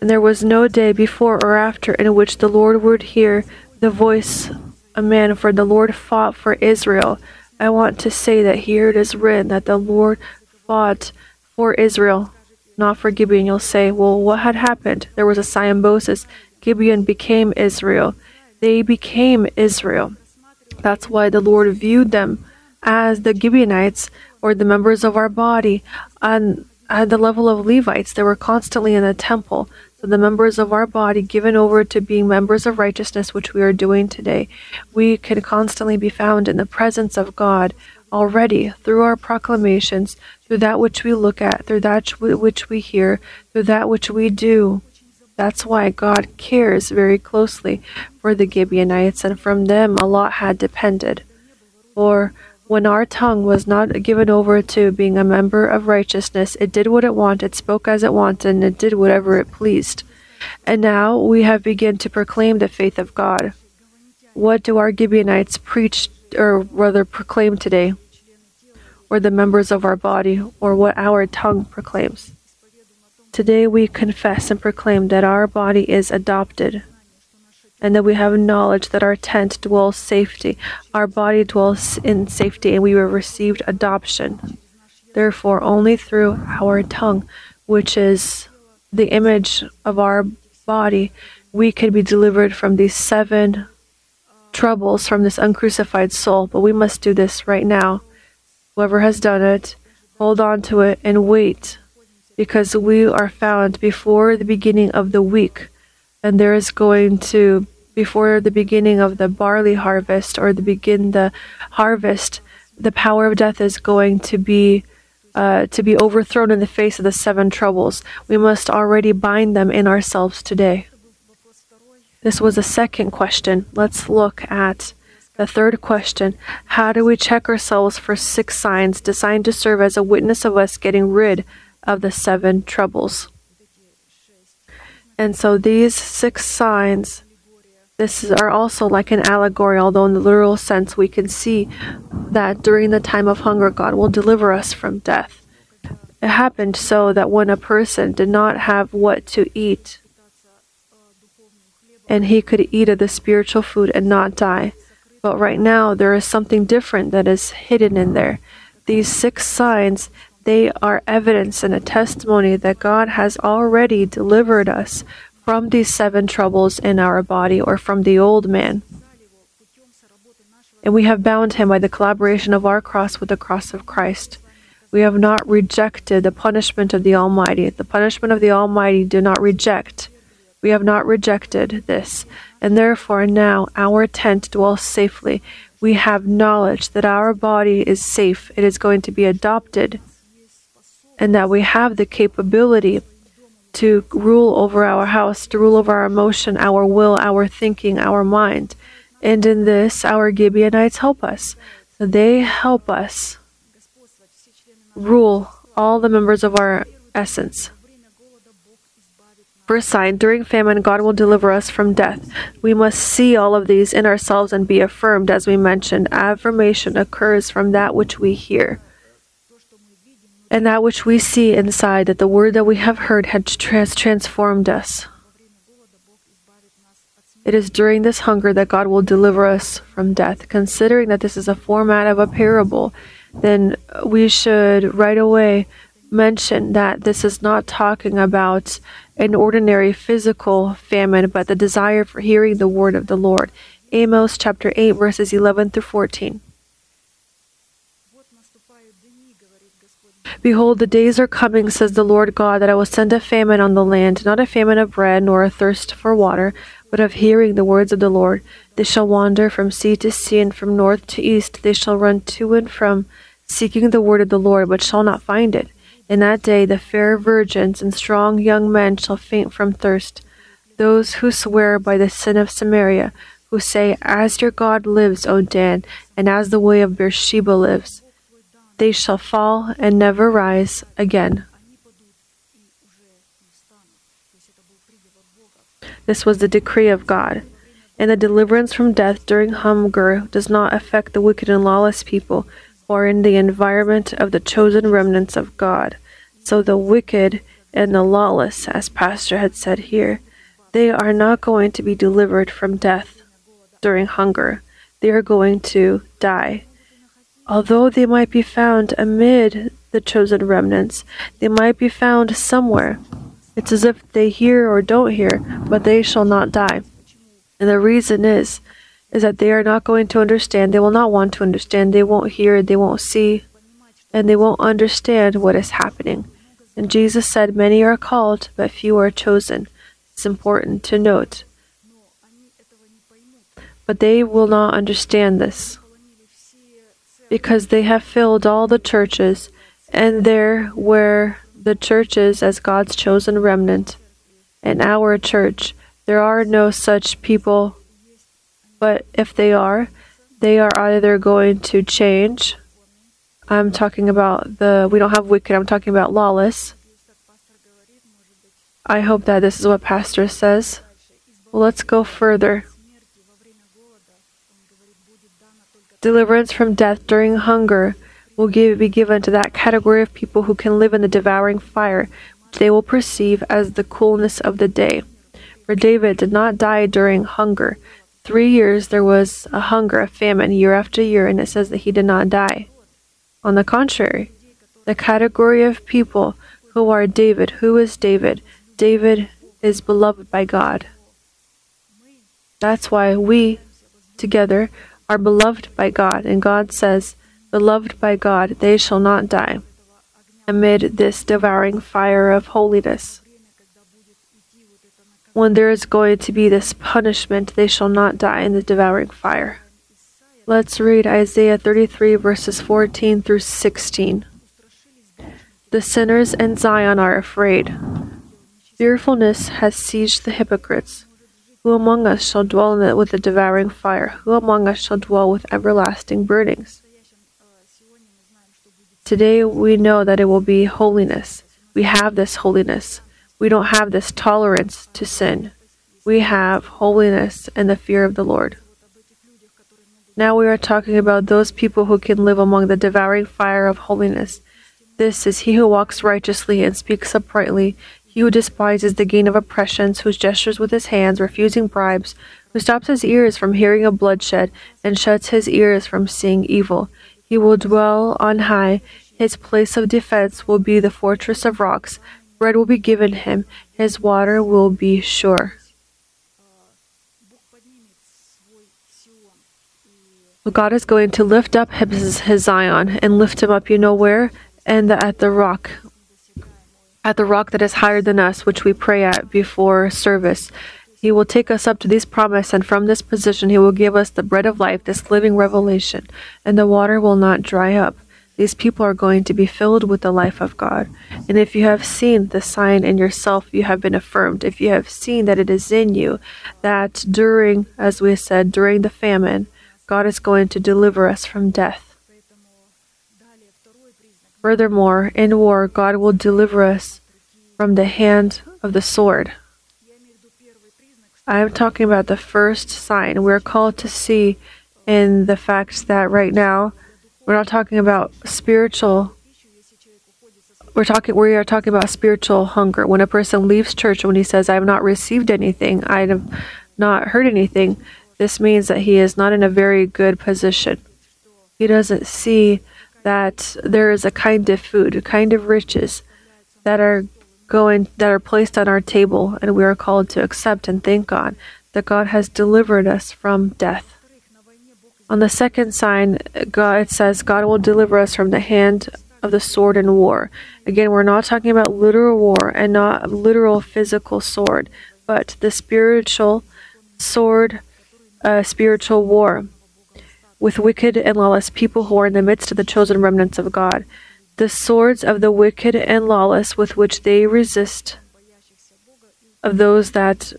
And there was no day before or after in which the Lord would hear the voice of man, for the Lord fought for Israel. I want to say that here it is written that the Lord fought for Israel, not for Gibeon. You'll say, well, what had happened? There was a symbiosis. Gibeon became Israel. They became Israel. That's why the Lord viewed them as the Gibeonites or the members of our body. And at the level of Levites, they were constantly in the temple. So the members of our body given over to being members of righteousness, which we are doing today, we can constantly be found in the presence of God already through our proclamations, through that which we look at, through that which we hear, through that which we do. That's why God cares very closely for the Gibeonites, and from them a lot had depended. For when our tongue was not given over to being a member of righteousness, it did what it wanted, spoke as it wanted, and it did whatever it pleased. And now we have begun to proclaim the faith of God. What do our Gibeonites preach, or rather proclaim today? Or the members of our body, or what our tongue proclaims? Today we confess and proclaim that our body is adopted and that we have knowledge that our tent dwells safety, our body dwells in safety, and we have received adoption. Therefore, only through our tongue, which is the image of our body, we can be delivered from these seven troubles from this uncrucified soul. But we must do this right now. Whoever has done it, hold on to it and wait, because we are found before the beginning of the week and there is going to before the beginning of the barley harvest or the begin the harvest the power of death is going to be uh, to be overthrown in the face of the seven troubles. We must already bind them in ourselves today. This was the second question. Let's look at the third question. How do we check ourselves for six signs designed to serve as a witness of us getting rid of the seven troubles? And so these six signs, this is, are also like an allegory, although in the literal sense we can see that during the time of hunger, God will deliver us from death. It happened so that when a person did not have what to eat, and he could eat of the spiritual food and not die. But right now, there is something different that is hidden in there. These six signs, they are evidence and a testimony that God has already delivered us from these seven troubles in our body or from the old man. And we have bound him by the collaboration of our cross with the cross of Christ. We have not rejected the punishment of the Almighty. The punishment of the Almighty do not reject we have not rejected this, and therefore now our tent dwells safely. We have knowledge that our body is safe, it is going to be adopted, and that we have the capability to rule over our house, to rule over our emotion, our will, our thinking, our mind. And in this, our Gibeonites help us. They help us rule all the members of our essence. First sign, during famine, God will deliver us from death. We must see all of these in ourselves and be affirmed, as we mentioned. Affirmation occurs from that which we hear. And that which we see inside, that the word that we have heard has transformed us. It is during this hunger that God will deliver us from death. Considering that this is a format of a parable, then we should right away mention that this is not talking about an ordinary physical famine, but the desire for hearing the word of the Lord. Amos chapter 8, verses 11 through 14. Behold, the days are coming, says the Lord God, that I will send a famine on the land, not a famine of bread, nor a thirst for water, but of hearing the words of the Lord. They shall wander from sea to sea, and from north to east. They shall run to and from, seeking the word of the Lord, but shall not find it. In that day the fair virgins and strong young men shall faint from thirst. Those who swear by the sin of Samaria, who say, As your God lives, O Dan, and as the way of Beersheba lives, they shall fall and never rise again. This was the decree of God. And the deliverance from death during hunger does not affect the wicked and lawless people or in the environment of the chosen remnants of God. So the wicked and the lawless, as Pastor had said here, they are not going to be delivered from death during hunger. They are going to die. Although they might be found amid the chosen remnants, they might be found somewhere. It's as if they hear or don't hear, but they shall not die. And the reason is is that they are not going to understand. They will not want to understand. They won't hear, they won't see, and they won't understand what is happening. And Jesus said, Many are called, but few are chosen. It's important to note. But they will not understand this because they have filled all the churches, and there were the churches as God's chosen remnant, and our church, there are no such people but if they are, they are either going to change. I'm talking about the, we don't have wicked, I'm talking about lawless. I hope that this is what Pastor says. Well, let's go further. Deliverance from death during hunger will give, be given to that category of people who can live in the devouring fire, which they will perceive as the coolness of the day. For David did not die during hunger, three years there was a hunger, a famine year after year, and it says that he did not die. On the contrary, the category of people who are David, who is David? David is beloved by God. That's why we together are beloved by God, and God says, Beloved by God, they shall not die amid this devouring fire of holiness when there is going to be this punishment, they shall not die in the devouring fire. Let's read Isaiah 33, verses 14 through 16. The sinners in Zion are afraid. Fearfulness has seized the hypocrites. Who among us shall dwell in it with the devouring fire? Who among us shall dwell with everlasting burnings? Today we know that it will be holiness. We have this holiness. we don't have this tolerance to sin. We have holiness and the fear of the Lord. Now we are talking about those people who can live among the devouring fire of holiness. This is he who walks righteously and speaks uprightly, he who despises the gain of oppressions, who gestures with his hands, refusing bribes, who stops his ears from hearing of bloodshed, and shuts his ears from seeing evil. He will dwell on high. His place of defense will be the fortress of rocks. Bread will be given him. His water will be sure. God is going to lift up his, his Zion and lift him up, you know where? And at the rock, at the rock that is higher than us, which we pray at before service. He will take us up to this promise, and from this position, He will give us the bread of life, this living revelation, and the water will not dry up. These people are going to be filled with the life of God. And if you have seen the sign in yourself, you have been affirmed. If you have seen that it is in you, that during, as we said, during the famine, God is going to deliver us from death. Furthermore, in war, God will deliver us from the hand of the sword. I am talking about the first sign. We're called to see in the fact that right now we're not talking about spiritual we're talking we are talking about spiritual hunger. When a person leaves church when he says I have not received anything, I have not heard anything, this means that he is not in a very good position. He doesn't see that there is a kind of food, a kind of riches that are going that are placed on our table and we are called to accept and thank God that God has delivered us from death. On the second sign, God it says God will deliver us from the hand of the sword in war. Again, we're not talking about literal war and not literal physical sword, but the spiritual sword, uh, spiritual war with wicked and lawless people who are in the midst of the chosen remnants of God. The swords of the wicked and lawless with which they resist of those that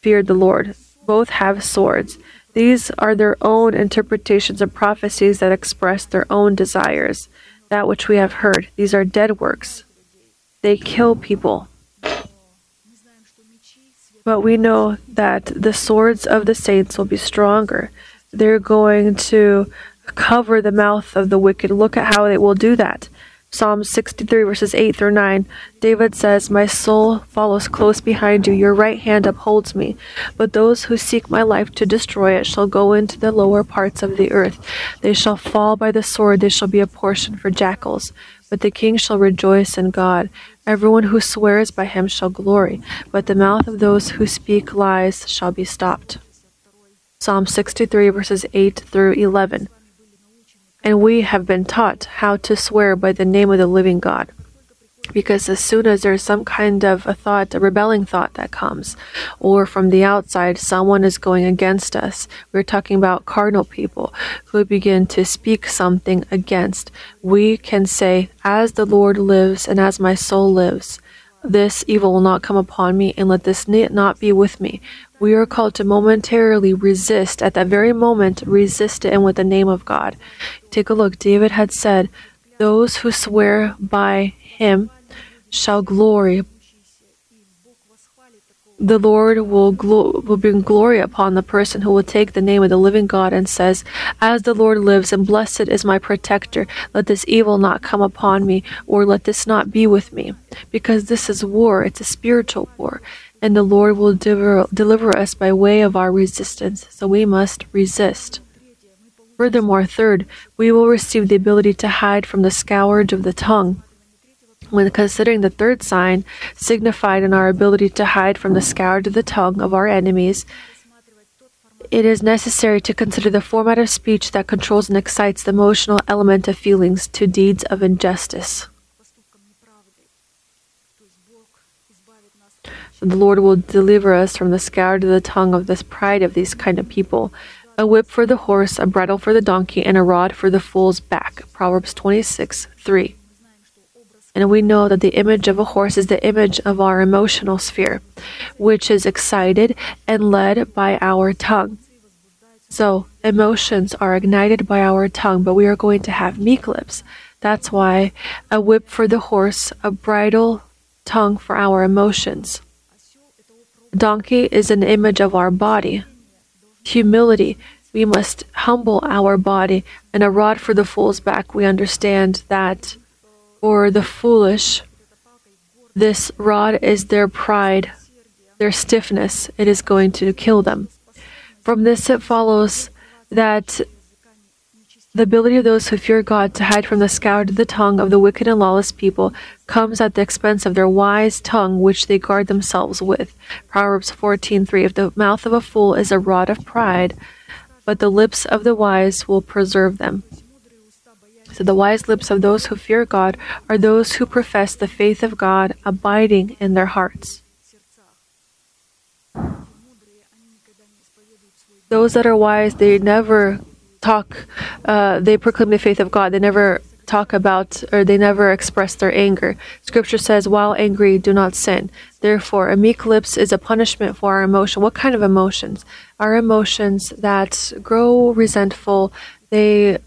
feared the Lord. Both have swords. These are their own interpretations of prophecies that express their own desires, that which we have heard. These are dead works. They kill people. But we know that the swords of the saints will be stronger they're going to cover the mouth of the wicked. Look at how they will do that. Psalm 63, verses 8 through 9. David says, My soul follows close behind you. Your right hand upholds me. But those who seek my life to destroy it shall go into the lower parts of the earth. They shall fall by the sword. They shall be a portion for jackals. But the king shall rejoice in God. Everyone who swears by him shall glory. But the mouth of those who speak lies shall be stopped. Psalm 63, verses 8 through 11. And we have been taught how to swear by the name of the living God. Because as soon as there's some kind of a thought, a rebelling thought that comes, or from the outside, someone is going against us, we're talking about cardinal people who begin to speak something against, we can say, As the Lord lives and as my soul lives, this evil will not come upon me, and let this not be with me. We are called to momentarily resist, at that very moment, resist it and with the name of God. Take a look. David had said, Those who swear by him shall glory the Lord will, glo- will bring glory upon the person who will take the name of the living God and says, As the Lord lives, and blessed is my protector, let this evil not come upon me, or let this not be with me. Because this is war, it's a spiritual war, and the Lord will deliver, deliver us by way of our resistance, so we must resist. Furthermore, third, we will receive the ability to hide from the scourge of the tongue when considering the third sign, signified in our ability to hide from the scourge of the tongue of our enemies, it is necessary to consider the format of speech that controls and excites the emotional element of feelings to deeds of injustice. The Lord will deliver us from the scourge of the tongue of this pride of these kind of people. A whip for the horse, a bridle for the donkey, and a rod for the fool's back. Proverbs 26 3. And we know that the image of a horse is the image of our emotional sphere, which is excited and led by our tongue. So, emotions are ignited by our tongue, but we are going to have meek lips. That's why a whip for the horse, a bridle tongue for our emotions. Donkey is an image of our body. Humility, we must humble our body, and a rod for the fool's back. We understand that for the foolish, this rod is their pride, their stiffness. It is going to kill them. From this, it follows that the ability of those who fear God to hide from the scoured of the tongue of the wicked and lawless people comes at the expense of their wise tongue which they guard themselves with. Proverbs 14:3 If the mouth of a fool is a rod of pride, but the lips of the wise will preserve them. So the wise lips of those who fear God are those who profess the faith of God abiding in their hearts. Those that are wise, they never talk, uh, they proclaim the faith of God. They never talk about or they never express their anger. Scripture says, while angry, do not sin. Therefore, a meek lips is a punishment for our emotion. What kind of emotions? Our emotions that grow resentful, they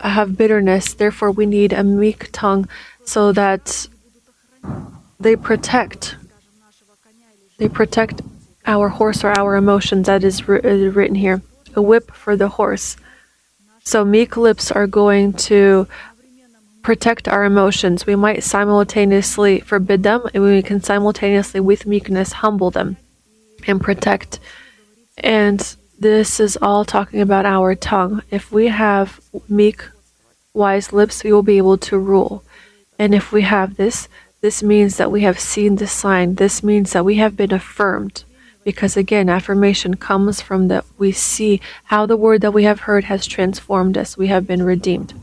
have bitterness. Therefore, we need a meek tongue so that they protect. They protect our horse or our emotions. That is written here. A whip for the horse. So meek lips are going to protect our emotions. We might simultaneously forbid them, and we can simultaneously, with meekness, humble them and protect. And this is all talking about our tongue. If we have meek, wise lips, we will be able to rule. And if we have this, this means that we have seen the sign. This means that we have been affirmed because again affirmation comes from that we see how the word that we have heard has transformed us. We have been redeemed.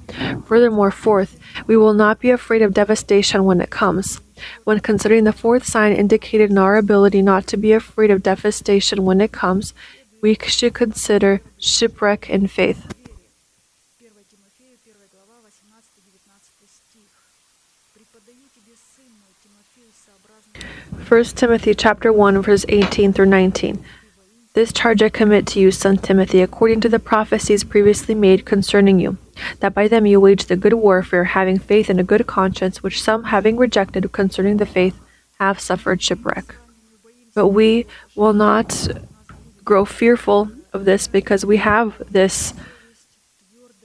Furthermore fourth we will not be afraid of devastation when it comes. When considering the fourth sign indicated in our ability not to be afraid of devastation when it comes we should consider shipwreck in faith 1 Timothy chapter 1 verse 18 through 19. This charge I commit to you, son Timothy, according to the prophecies previously made concerning you, that by them you wage the good warfare, having faith and a good conscience, which some, having rejected concerning the faith, have suffered shipwreck. But we will not grow fearful of this because we have this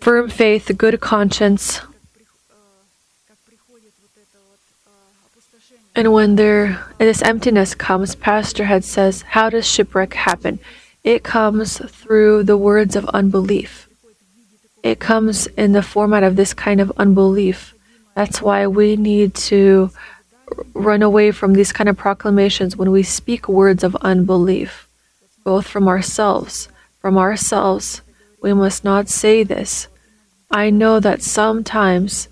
firm faith, good conscience, And when there this emptiness comes, Pastor Head says, How does shipwreck happen? It comes through the words of unbelief. It comes in the format of this kind of unbelief. That's why we need to run away from these kind of proclamations when we speak words of unbelief, both from ourselves. From ourselves, we must not say this. I know that sometimes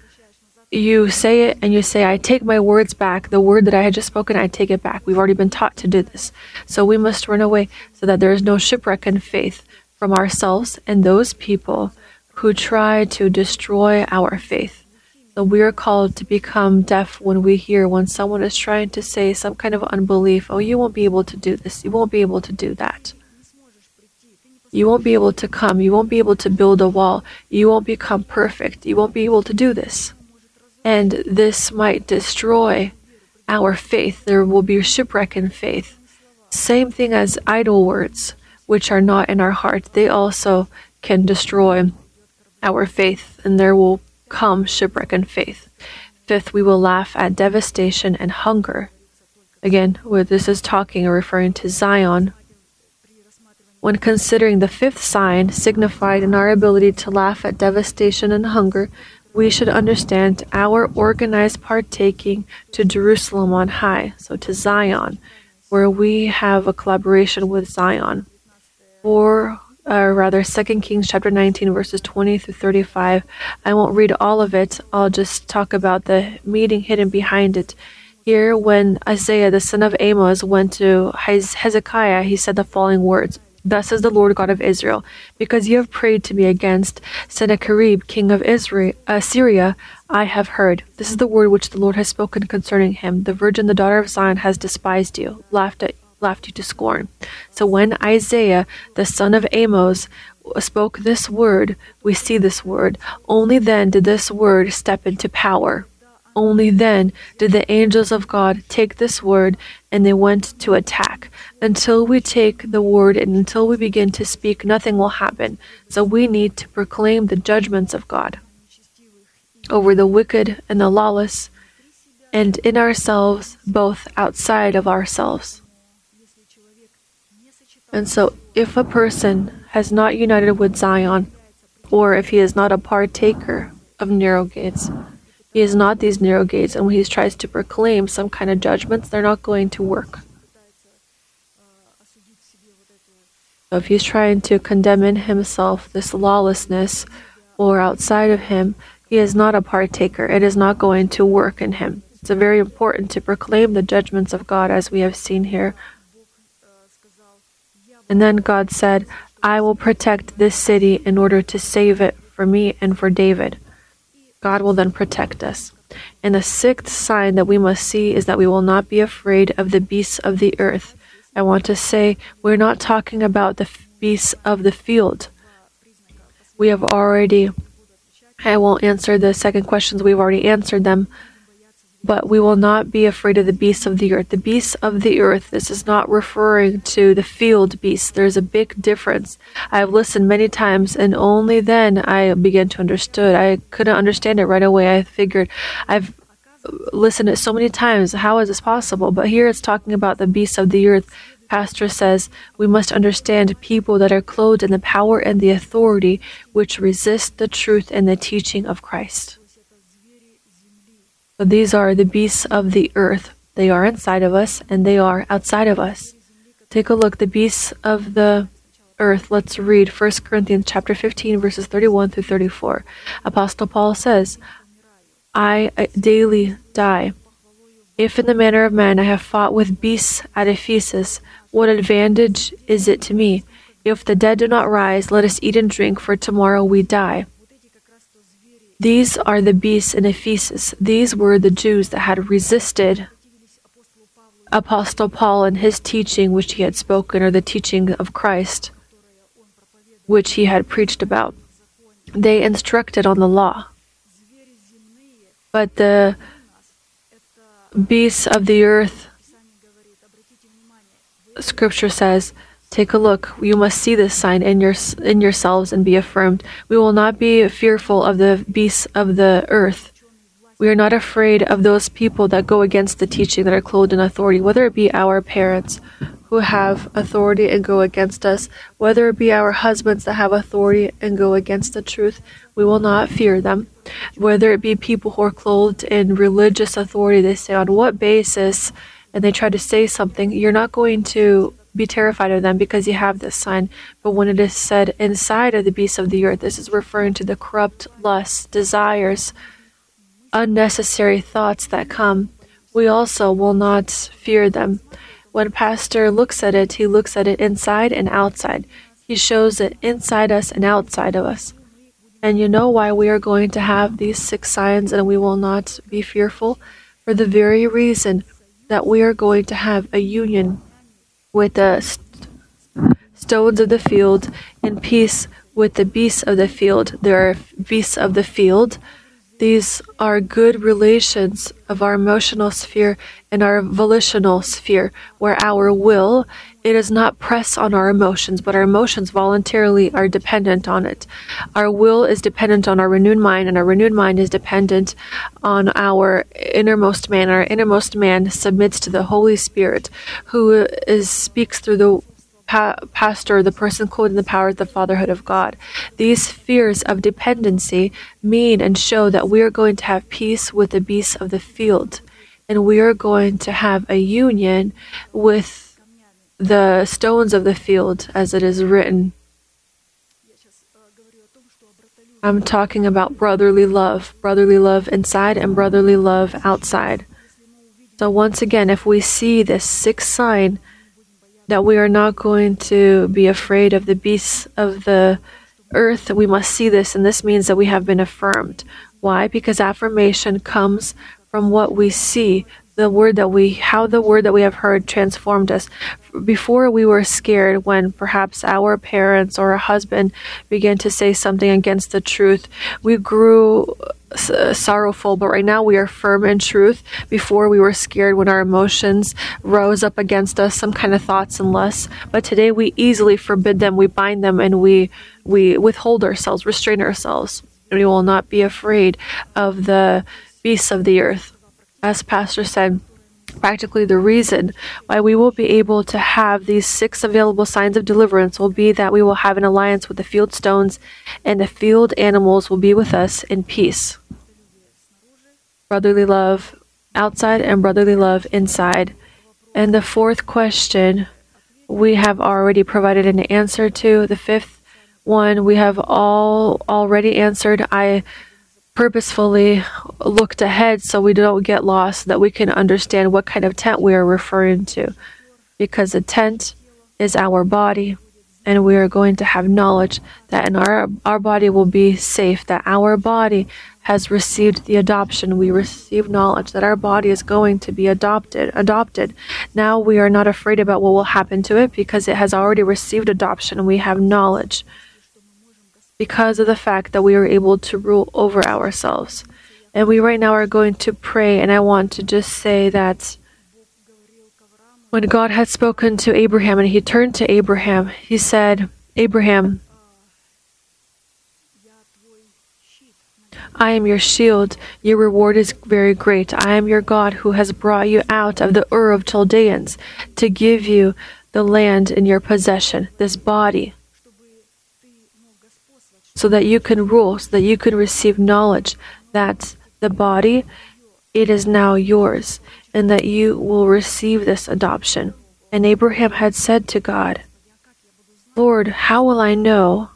you say it and you say, I take my words back. The word that I had just spoken, I take it back. We've already been taught to do this. So we must run away so that there is no shipwreck in faith from ourselves and those people who try to destroy our faith. So we are called to become deaf when we hear when someone is trying to say some kind of unbelief, oh, you won't be able to do this, you won't be able to do that. You won't be able to come, you won't be able to build a wall, you won't become perfect, you won't be able to do this and this might destroy our faith. There will be shipwreck in faith. Same thing as idle words, which are not in our heart, they also can destroy our faith, and there will come shipwreck in faith. Fifth, we will laugh at devastation and hunger. Again, where this is talking or referring to Zion. When considering the fifth sign signified in our ability to laugh at devastation and hunger, we should understand our organized partaking to Jerusalem on high, so to Zion, where we have a collaboration with Zion. Or uh, rather, 2 Kings chapter 19, verses 20 through 35. I won't read all of it, I'll just talk about the meaning hidden behind it. Here, when Isaiah the son of Amos went to Hezekiah, he said the following words Thus says the Lord God of Israel, because you have prayed to me against Sennacherib, king of Israel, Assyria, I have heard. This is the word which the Lord has spoken concerning him. The virgin, the daughter of Zion, has despised you, laughed at laughed you to scorn. So when Isaiah, the son of Amos, spoke this word, we see this word. Only then did this word step into power. Only then did the angels of God take this word and they went to attack. Until we take the word and until we begin to speak, nothing will happen. So we need to proclaim the judgments of God over the wicked and the lawless, and in ourselves, both outside of ourselves. And so, if a person has not united with Zion, or if he is not a partaker of narrow gates, he is not these narrow gates, and when he tries to proclaim some kind of judgments, they're not going to work. So if he's trying to condemn in himself this lawlessness or outside of him, he is not a partaker. It is not going to work in him. It's very important to proclaim the judgments of God as we have seen here. And then God said, I will protect this city in order to save it for me and for David. God will then protect us. And the sixth sign that we must see is that we will not be afraid of the beasts of the earth. I want to say we're not talking about the beasts of the field. We have already, I won't answer the second questions, we've already answered them but we will not be afraid of the beasts of the earth. The beasts of the earth, this is not referring to the field beasts. There's a big difference. I've listened many times and only then I began to understand. I couldn't understand it right away. I figured I've listened it so many times. How is this possible? But here it's talking about the beasts of the earth. Pastor says we must understand people that are clothed in the power and the authority which resist the truth and the teaching of Christ. So these are the beasts of the earth. They are inside of us and they are outside of us. Take a look. The beasts of the earth. Let's read 1 Corinthians chapter 15 verses 31 through 34. Apostle Paul says, I uh, daily die. If in the manner of man I have fought with beasts at Ephesus, what advantage is it to me? If the dead do not rise, let us eat and drink, for tomorrow we die. These are the beasts in Ephesus. These were the Jews that had resisted Apostle Paul and his teaching, which he had spoken, or the teaching of Christ, which he had preached about. They instructed on the law. But the beasts of the earth, scripture says, Take a look. You must see this sign in your in yourselves and be affirmed. We will not be fearful of the beasts of the earth. We are not afraid of those people that go against the teaching that are clothed in authority, whether it be our parents who have authority and go against us, whether it be our husbands that have authority and go against the truth. We will not fear them. Whether it be people who are clothed in religious authority, they say on what basis, and they try to say something, you're not going to be terrified of them because you have this sign. But when it is said inside of the beasts of the earth, this is referring to the corrupt lusts, desires, unnecessary thoughts that come. We also will not fear them. When Pastor looks at it, he looks at it inside and outside. He shows it inside us and outside of us. And you know why we are going to have these six signs and we will not be fearful? For the very reason that we are going to have a union with the st- stones of the field, in peace with the beasts of the field. There are beasts of the field. These are good relations of our emotional sphere and our volitional sphere, where our will it does not press on our emotions, but our emotions voluntarily are dependent on it. Our will is dependent on our renewed mind, and our renewed mind is dependent on our innermost man. Our innermost man submits to the Holy Spirit, who is speaks through the pa- pastor, the person called in the power of the fatherhood of God. These fears of dependency mean and show that we are going to have peace with the beasts of the field, and we are going to have a union with the stones of the field, as it is written. I'm talking about brotherly love, brotherly love inside and brotherly love outside. So, once again, if we see this sixth sign that we are not going to be afraid of the beasts of the earth, we must see this, and this means that we have been affirmed. Why? Because affirmation comes from what we see the word that we how the word that we have heard transformed us. Before we were scared when perhaps our parents or a husband began to say something against the truth we grew uh, sorrowful but right now we are firm in truth. Before we were scared when our emotions rose up against us some kind of thoughts and lusts but today we easily forbid them. We bind them and we we withhold ourselves restrain ourselves we will not be afraid of the beasts of the earth as Pastor said, practically the reason why we will be able to have these six available signs of deliverance will be that we will have an alliance with the field stones and the field animals will be with us in peace. Brotherly love outside and brotherly love inside. And the fourth question we have already provided an answer to. The fifth one we have all already answered. I purposefully looked ahead so we don't get lost, that we can understand what kind of tent we are referring to. Because a tent is our body, and we are going to have knowledge that in our, our body will be safe, that our body has received the adoption. We receive knowledge that our body is going to be adopted. Adopted. Now we are not afraid about what will happen to it because it has already received adoption. We have knowledge because of the fact that we are able to rule over ourselves. And we right now are going to pray, and I want to just say that when God had spoken to Abraham and he turned to Abraham, he said, Abraham, I am your shield. Your reward is very great. I am your God who has brought you out of the Ur of Chaldeans to give you the land in your possession, this body so that you can rule, so that you can receive knowledge that the body, it is now yours, and that you will receive this adoption. And Abraham had said to God, Lord, how will I know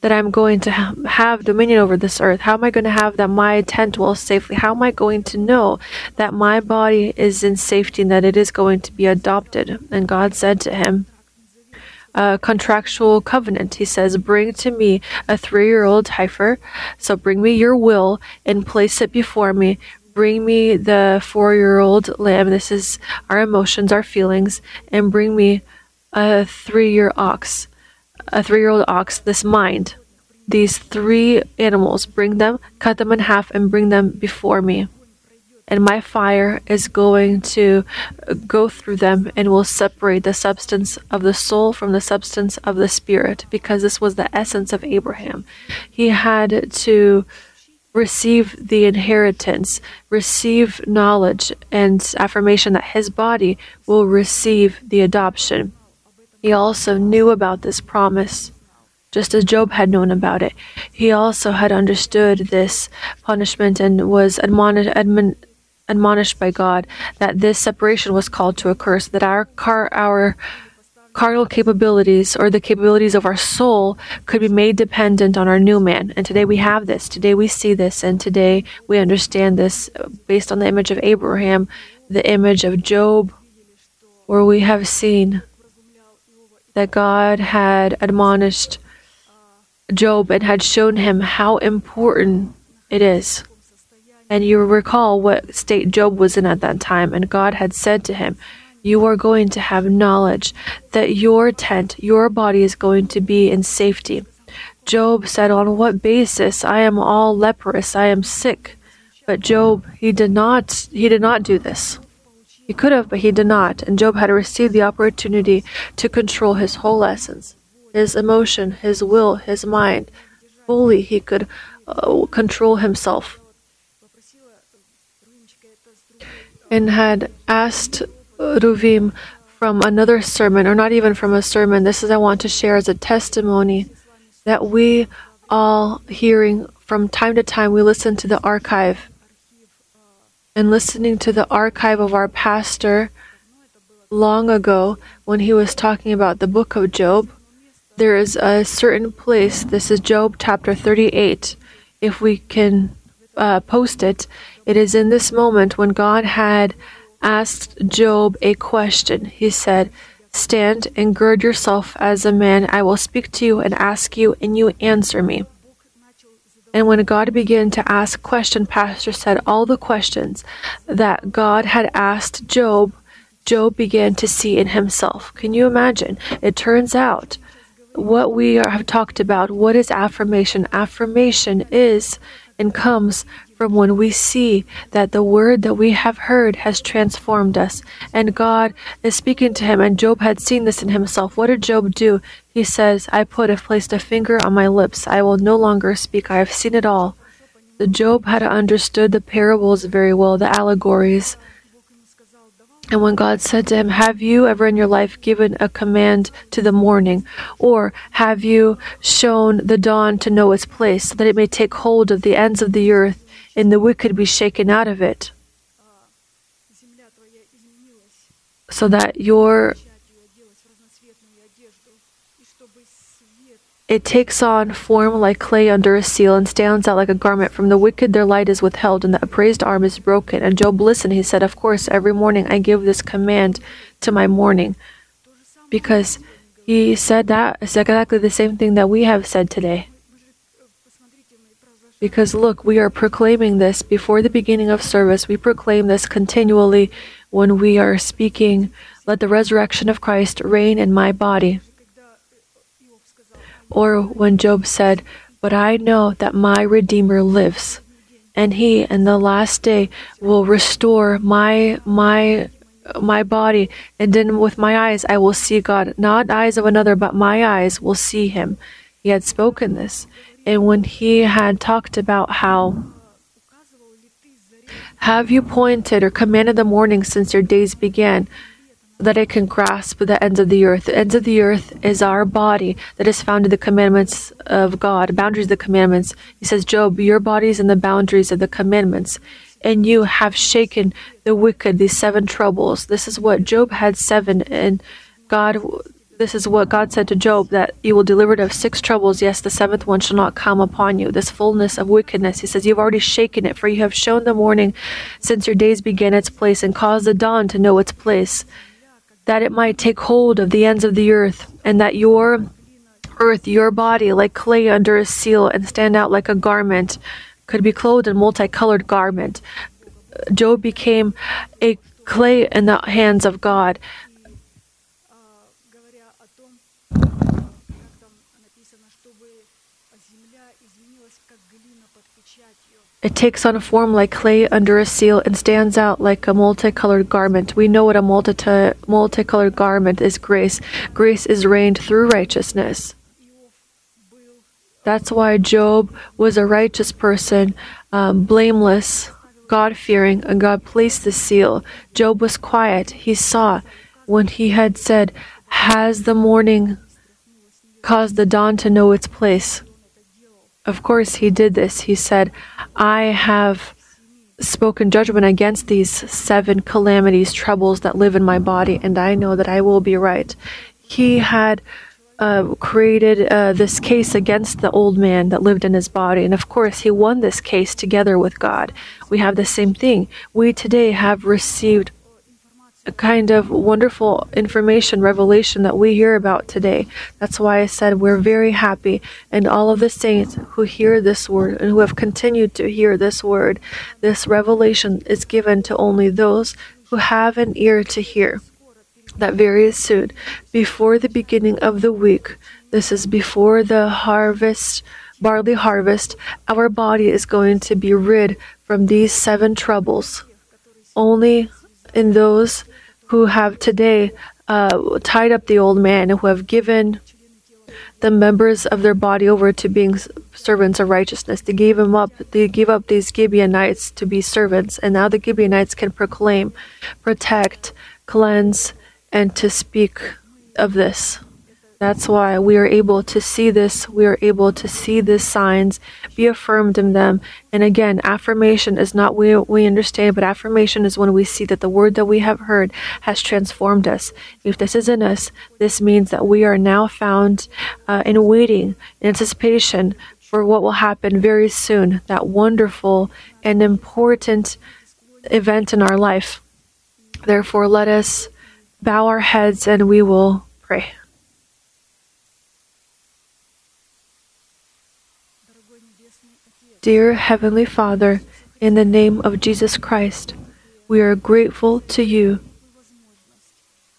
that I'm going to have dominion over this earth? How am I going to have that my tent will safely? How am I going to know that my body is in safety and that it is going to be adopted? And God said to him, a contractual covenant. He says, Bring to me a three year old heifer. So bring me your will and place it before me. Bring me the four year old lamb. This is our emotions, our feelings. And bring me a three year ox, a three year old ox, this mind. These three animals, bring them, cut them in half, and bring them before me and my fire is going to go through them and will separate the substance of the soul from the substance of the spirit, because this was the essence of Abraham. He had to receive the inheritance, receive knowledge and affirmation that his body will receive the adoption. He also knew about this promise just as Job had known about it. He also had understood this punishment and was admonished, admon, admonished by God that this separation was called to occur, so that our car, our carnal capabilities or the capabilities of our soul could be made dependent on our new man. And today we have this. Today we see this, and today we understand this based on the image of Abraham, the image of Job, where we have seen that God had admonished Job and had shown him how important it is and you recall what state Job was in at that time, and God had said to him, You are going to have knowledge that your tent, your body is going to be in safety. Job said, On what basis? I am all leprous, I am sick. But Job, he did not he did not do this. He could have, but he did not. And Job had received the opportunity to control his whole essence, his emotion, his will, his mind. Fully, he could uh, control himself. And had asked Ruvim from another sermon, or not even from a sermon. This is I want to share as a testimony that we all hearing from time to time we listen to the archive and listening to the archive of our pastor long ago when he was talking about the book of Job. There is a certain place, this is Job chapter 38. If we can uh, post it, it is in this moment when God had asked Job a question. He said, Stand and gird yourself as a man. I will speak to you and ask you, and you answer me. And when God began to ask question, Pastor said all the questions that God had asked Job, Job began to see in himself. Can you imagine? It turns out what we are, have talked about, what is affirmation? Affirmation is and comes from when we see that the word that we have heard has transformed us and God is speaking to him and Job had seen this in himself. What did Job do? He says, I put have placed a finger on my lips. I will no longer speak. I have seen it all. The Job had understood the parables very well, the allegories. And when God said to him, Have you ever in your life given a command to the morning? Or have you shown the dawn to know its place, so that it may take hold of the ends of the earth, and the wicked be shaken out of it? So that your It takes on form like clay under a seal and stands out like a garment. From the wicked their light is withheld, and the upraised arm is broken. And Job listened. He said, Of course, every morning I give this command to my morning. Because he said that it's exactly the same thing that we have said today. Because look, we are proclaiming this before the beginning of service. We proclaim this continually when we are speaking, Let the resurrection of Christ reign in my body. Or when Job said, But I know that my Redeemer lives, and he in the last day will restore my my my body, and then with my eyes I will see God, not eyes of another, but my eyes will see him. He had spoken this. And when he had talked about how have you pointed or commanded the morning since your days began? that it can grasp the ends of the earth. The ends of the earth is our body that is found in the commandments of God, boundaries of the commandments. He says, Job, your body is in the boundaries of the commandments, and you have shaken the wicked, these seven troubles. This is what Job had seven, and God. This is what God said to Job that you will deliver it of six troubles. Yes, the seventh one shall not come upon you. This fullness of wickedness. He says, You've already shaken it, for you have shown the morning since your days began its place and caused the dawn to know its place that it might take hold of the ends of the earth, and that your earth, your body, like clay under a seal, and stand out like a garment, could be clothed in multicolored garment. Job became a clay in the hands of God. It takes on a form like clay under a seal and stands out like a multicolored garment. We know what a multi- multicolored garment is grace. Grace is reigned through righteousness. That's why Job was a righteous person, um, blameless, God fearing, and God placed the seal. Job was quiet. He saw when he had said, Has the morning caused the dawn to know its place? Of course, he did this. He said, I have spoken judgment against these seven calamities, troubles that live in my body, and I know that I will be right. He had uh, created uh, this case against the old man that lived in his body, and of course, he won this case together with God. We have the same thing. We today have received kind of wonderful information, revelation that we hear about today. That's why I said we're very happy. And all of the saints who hear this word and who have continued to hear this word, this revelation is given to only those who have an ear to hear. That very soon, before the beginning of the week, this is before the harvest, barley harvest, our body is going to be rid from these seven troubles. Only in those who have today uh, tied up the old man who have given the members of their body over to being servants of righteousness. They gave him up. They gave up these Gibeonites to be servants, and now the Gibeonites can proclaim, protect, cleanse, and to speak of this. That's why we are able to see this. We are able to see these signs, be affirmed in them. And again, affirmation is not we we understand, but affirmation is when we see that the word that we have heard has transformed us. If this is in us, this means that we are now found uh, in waiting, in anticipation for what will happen very soon. That wonderful and important event in our life. Therefore, let us bow our heads and we will pray. Dear Heavenly Father, in the name of Jesus Christ, we are grateful to you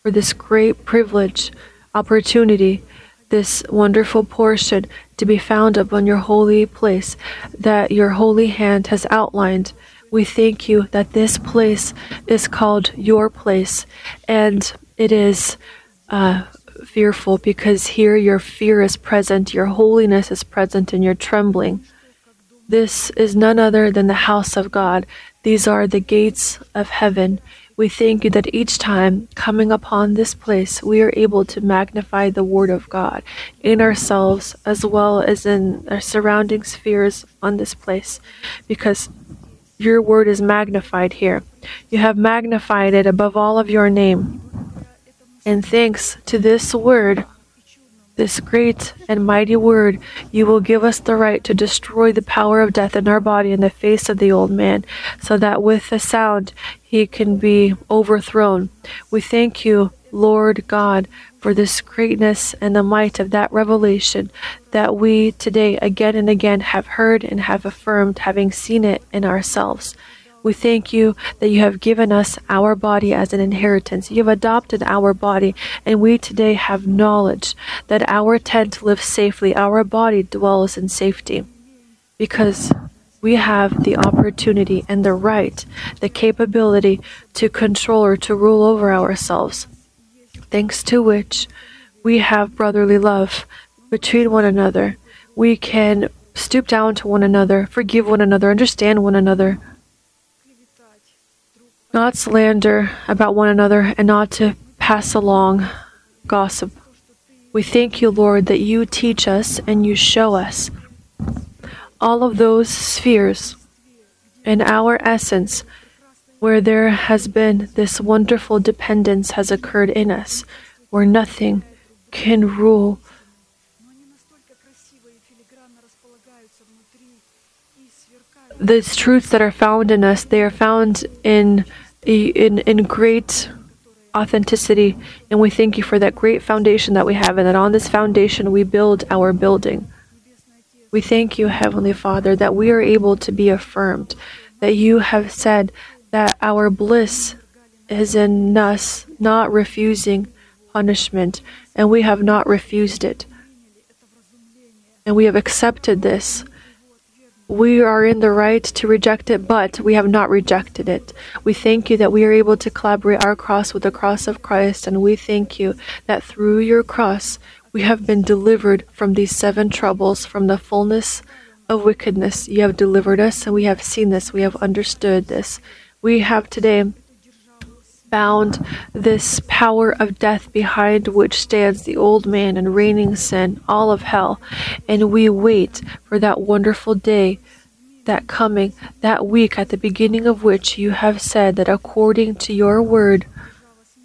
for this great privilege, opportunity, this wonderful portion to be found upon your holy place that your holy hand has outlined. We thank you that this place is called your place, and it is uh, fearful because here your fear is present, your holiness is present, and your trembling. This is none other than the house of God. These are the gates of heaven. We thank you that each time coming upon this place, we are able to magnify the Word of God in ourselves as well as in our surrounding spheres on this place, because your Word is magnified here. You have magnified it above all of your name. And thanks to this Word, this great and mighty word, you will give us the right to destroy the power of death in our body in the face of the old man, so that with a sound he can be overthrown. We thank you, Lord God, for this greatness and the might of that revelation that we today again and again have heard and have affirmed, having seen it in ourselves. We thank you that you have given us our body as an inheritance. You have adopted our body, and we today have knowledge that our tent lives safely, our body dwells in safety. Because we have the opportunity and the right, the capability to control or to rule over ourselves, thanks to which we have brotherly love between one another. We can stoop down to one another, forgive one another, understand one another not slander about one another, and not to pass along gossip. We thank you, Lord, that you teach us and you show us all of those spheres in our essence where there has been this wonderful dependence has occurred in us, where nothing can rule. These truths that are found in us, they are found in in in great authenticity. And we thank you for that great foundation that we have. And that on this foundation we build our building. We thank you heavenly father that we are able to be affirmed. That you have said that our bliss is in us not refusing punishment. And we have not refused it. And we have accepted this we are in the right to reject it, but we have not rejected it. We thank you that we are able to collaborate our cross with the cross of Christ, and we thank you that through your cross we have been delivered from these seven troubles, from the fullness of wickedness. You have delivered us, and we have seen this, we have understood this. We have today bound this power of death behind which stands the old man and reigning sin, all of hell. And we wait for that wonderful day, that coming, that week at the beginning of which you have said that according to your word,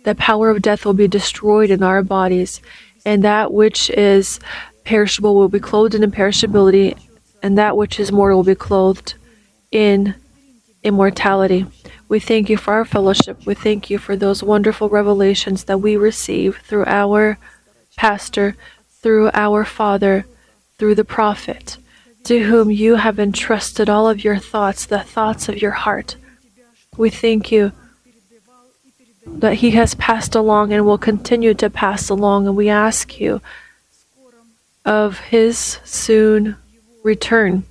the power of death will be destroyed in our bodies, and that which is perishable will be clothed in imperishability, and that which is mortal will be clothed in immortality. We thank you for our fellowship. We thank you for those wonderful revelations that we receive through our pastor, through our father, through the prophet, to whom you have entrusted all of your thoughts, the thoughts of your heart. We thank you that he has passed along and will continue to pass along, and we ask you of his soon return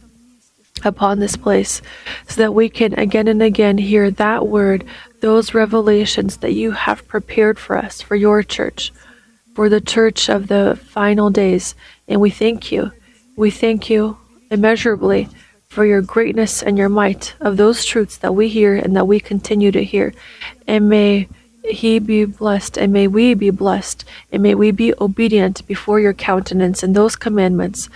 upon this place so that we can again and again hear that word, those revelations that you have prepared for us, for your church, for the church of the final days. And we thank you. We thank you immeasurably for your greatness and your might of those truths that we hear and that we continue to hear. And may he be blessed, and may we be blessed, and may we be obedient before your countenance and those commandments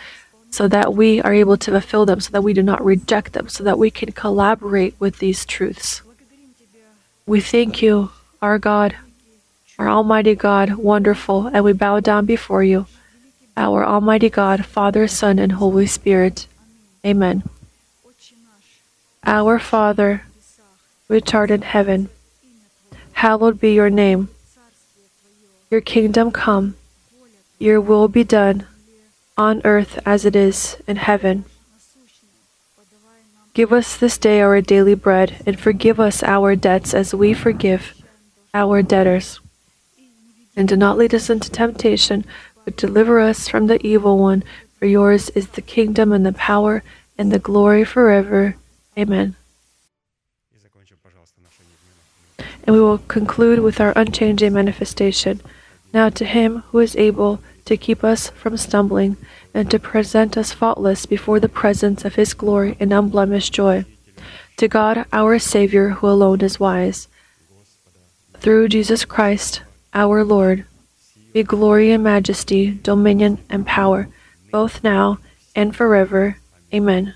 so that we are able to fulfill them, so that we do not reject them, so that we can collaborate with these truths. We thank you, our God, our Almighty God, wonderful, and we bow down before you, our Almighty God, Father, Son, and Holy Spirit. Amen. Our Father, which art in heaven, hallowed be your name. Your kingdom come, your will be done on earth as it is in heaven. Give us this day our daily bread, and forgive us our debts as we forgive our debtors. And do not lead us into temptation, but deliver us from the evil one. For yours is the kingdom and the power and the glory forever. Amen. And we will conclude with our unchanging manifestation. Now to him who is able to keep us from stumbling and to present us faultless before the presence of his glory in unblemished joy. To God our Savior, who alone is wise. Through Jesus Christ our Lord, be glory and majesty, dominion and power, both now and forever. Amen.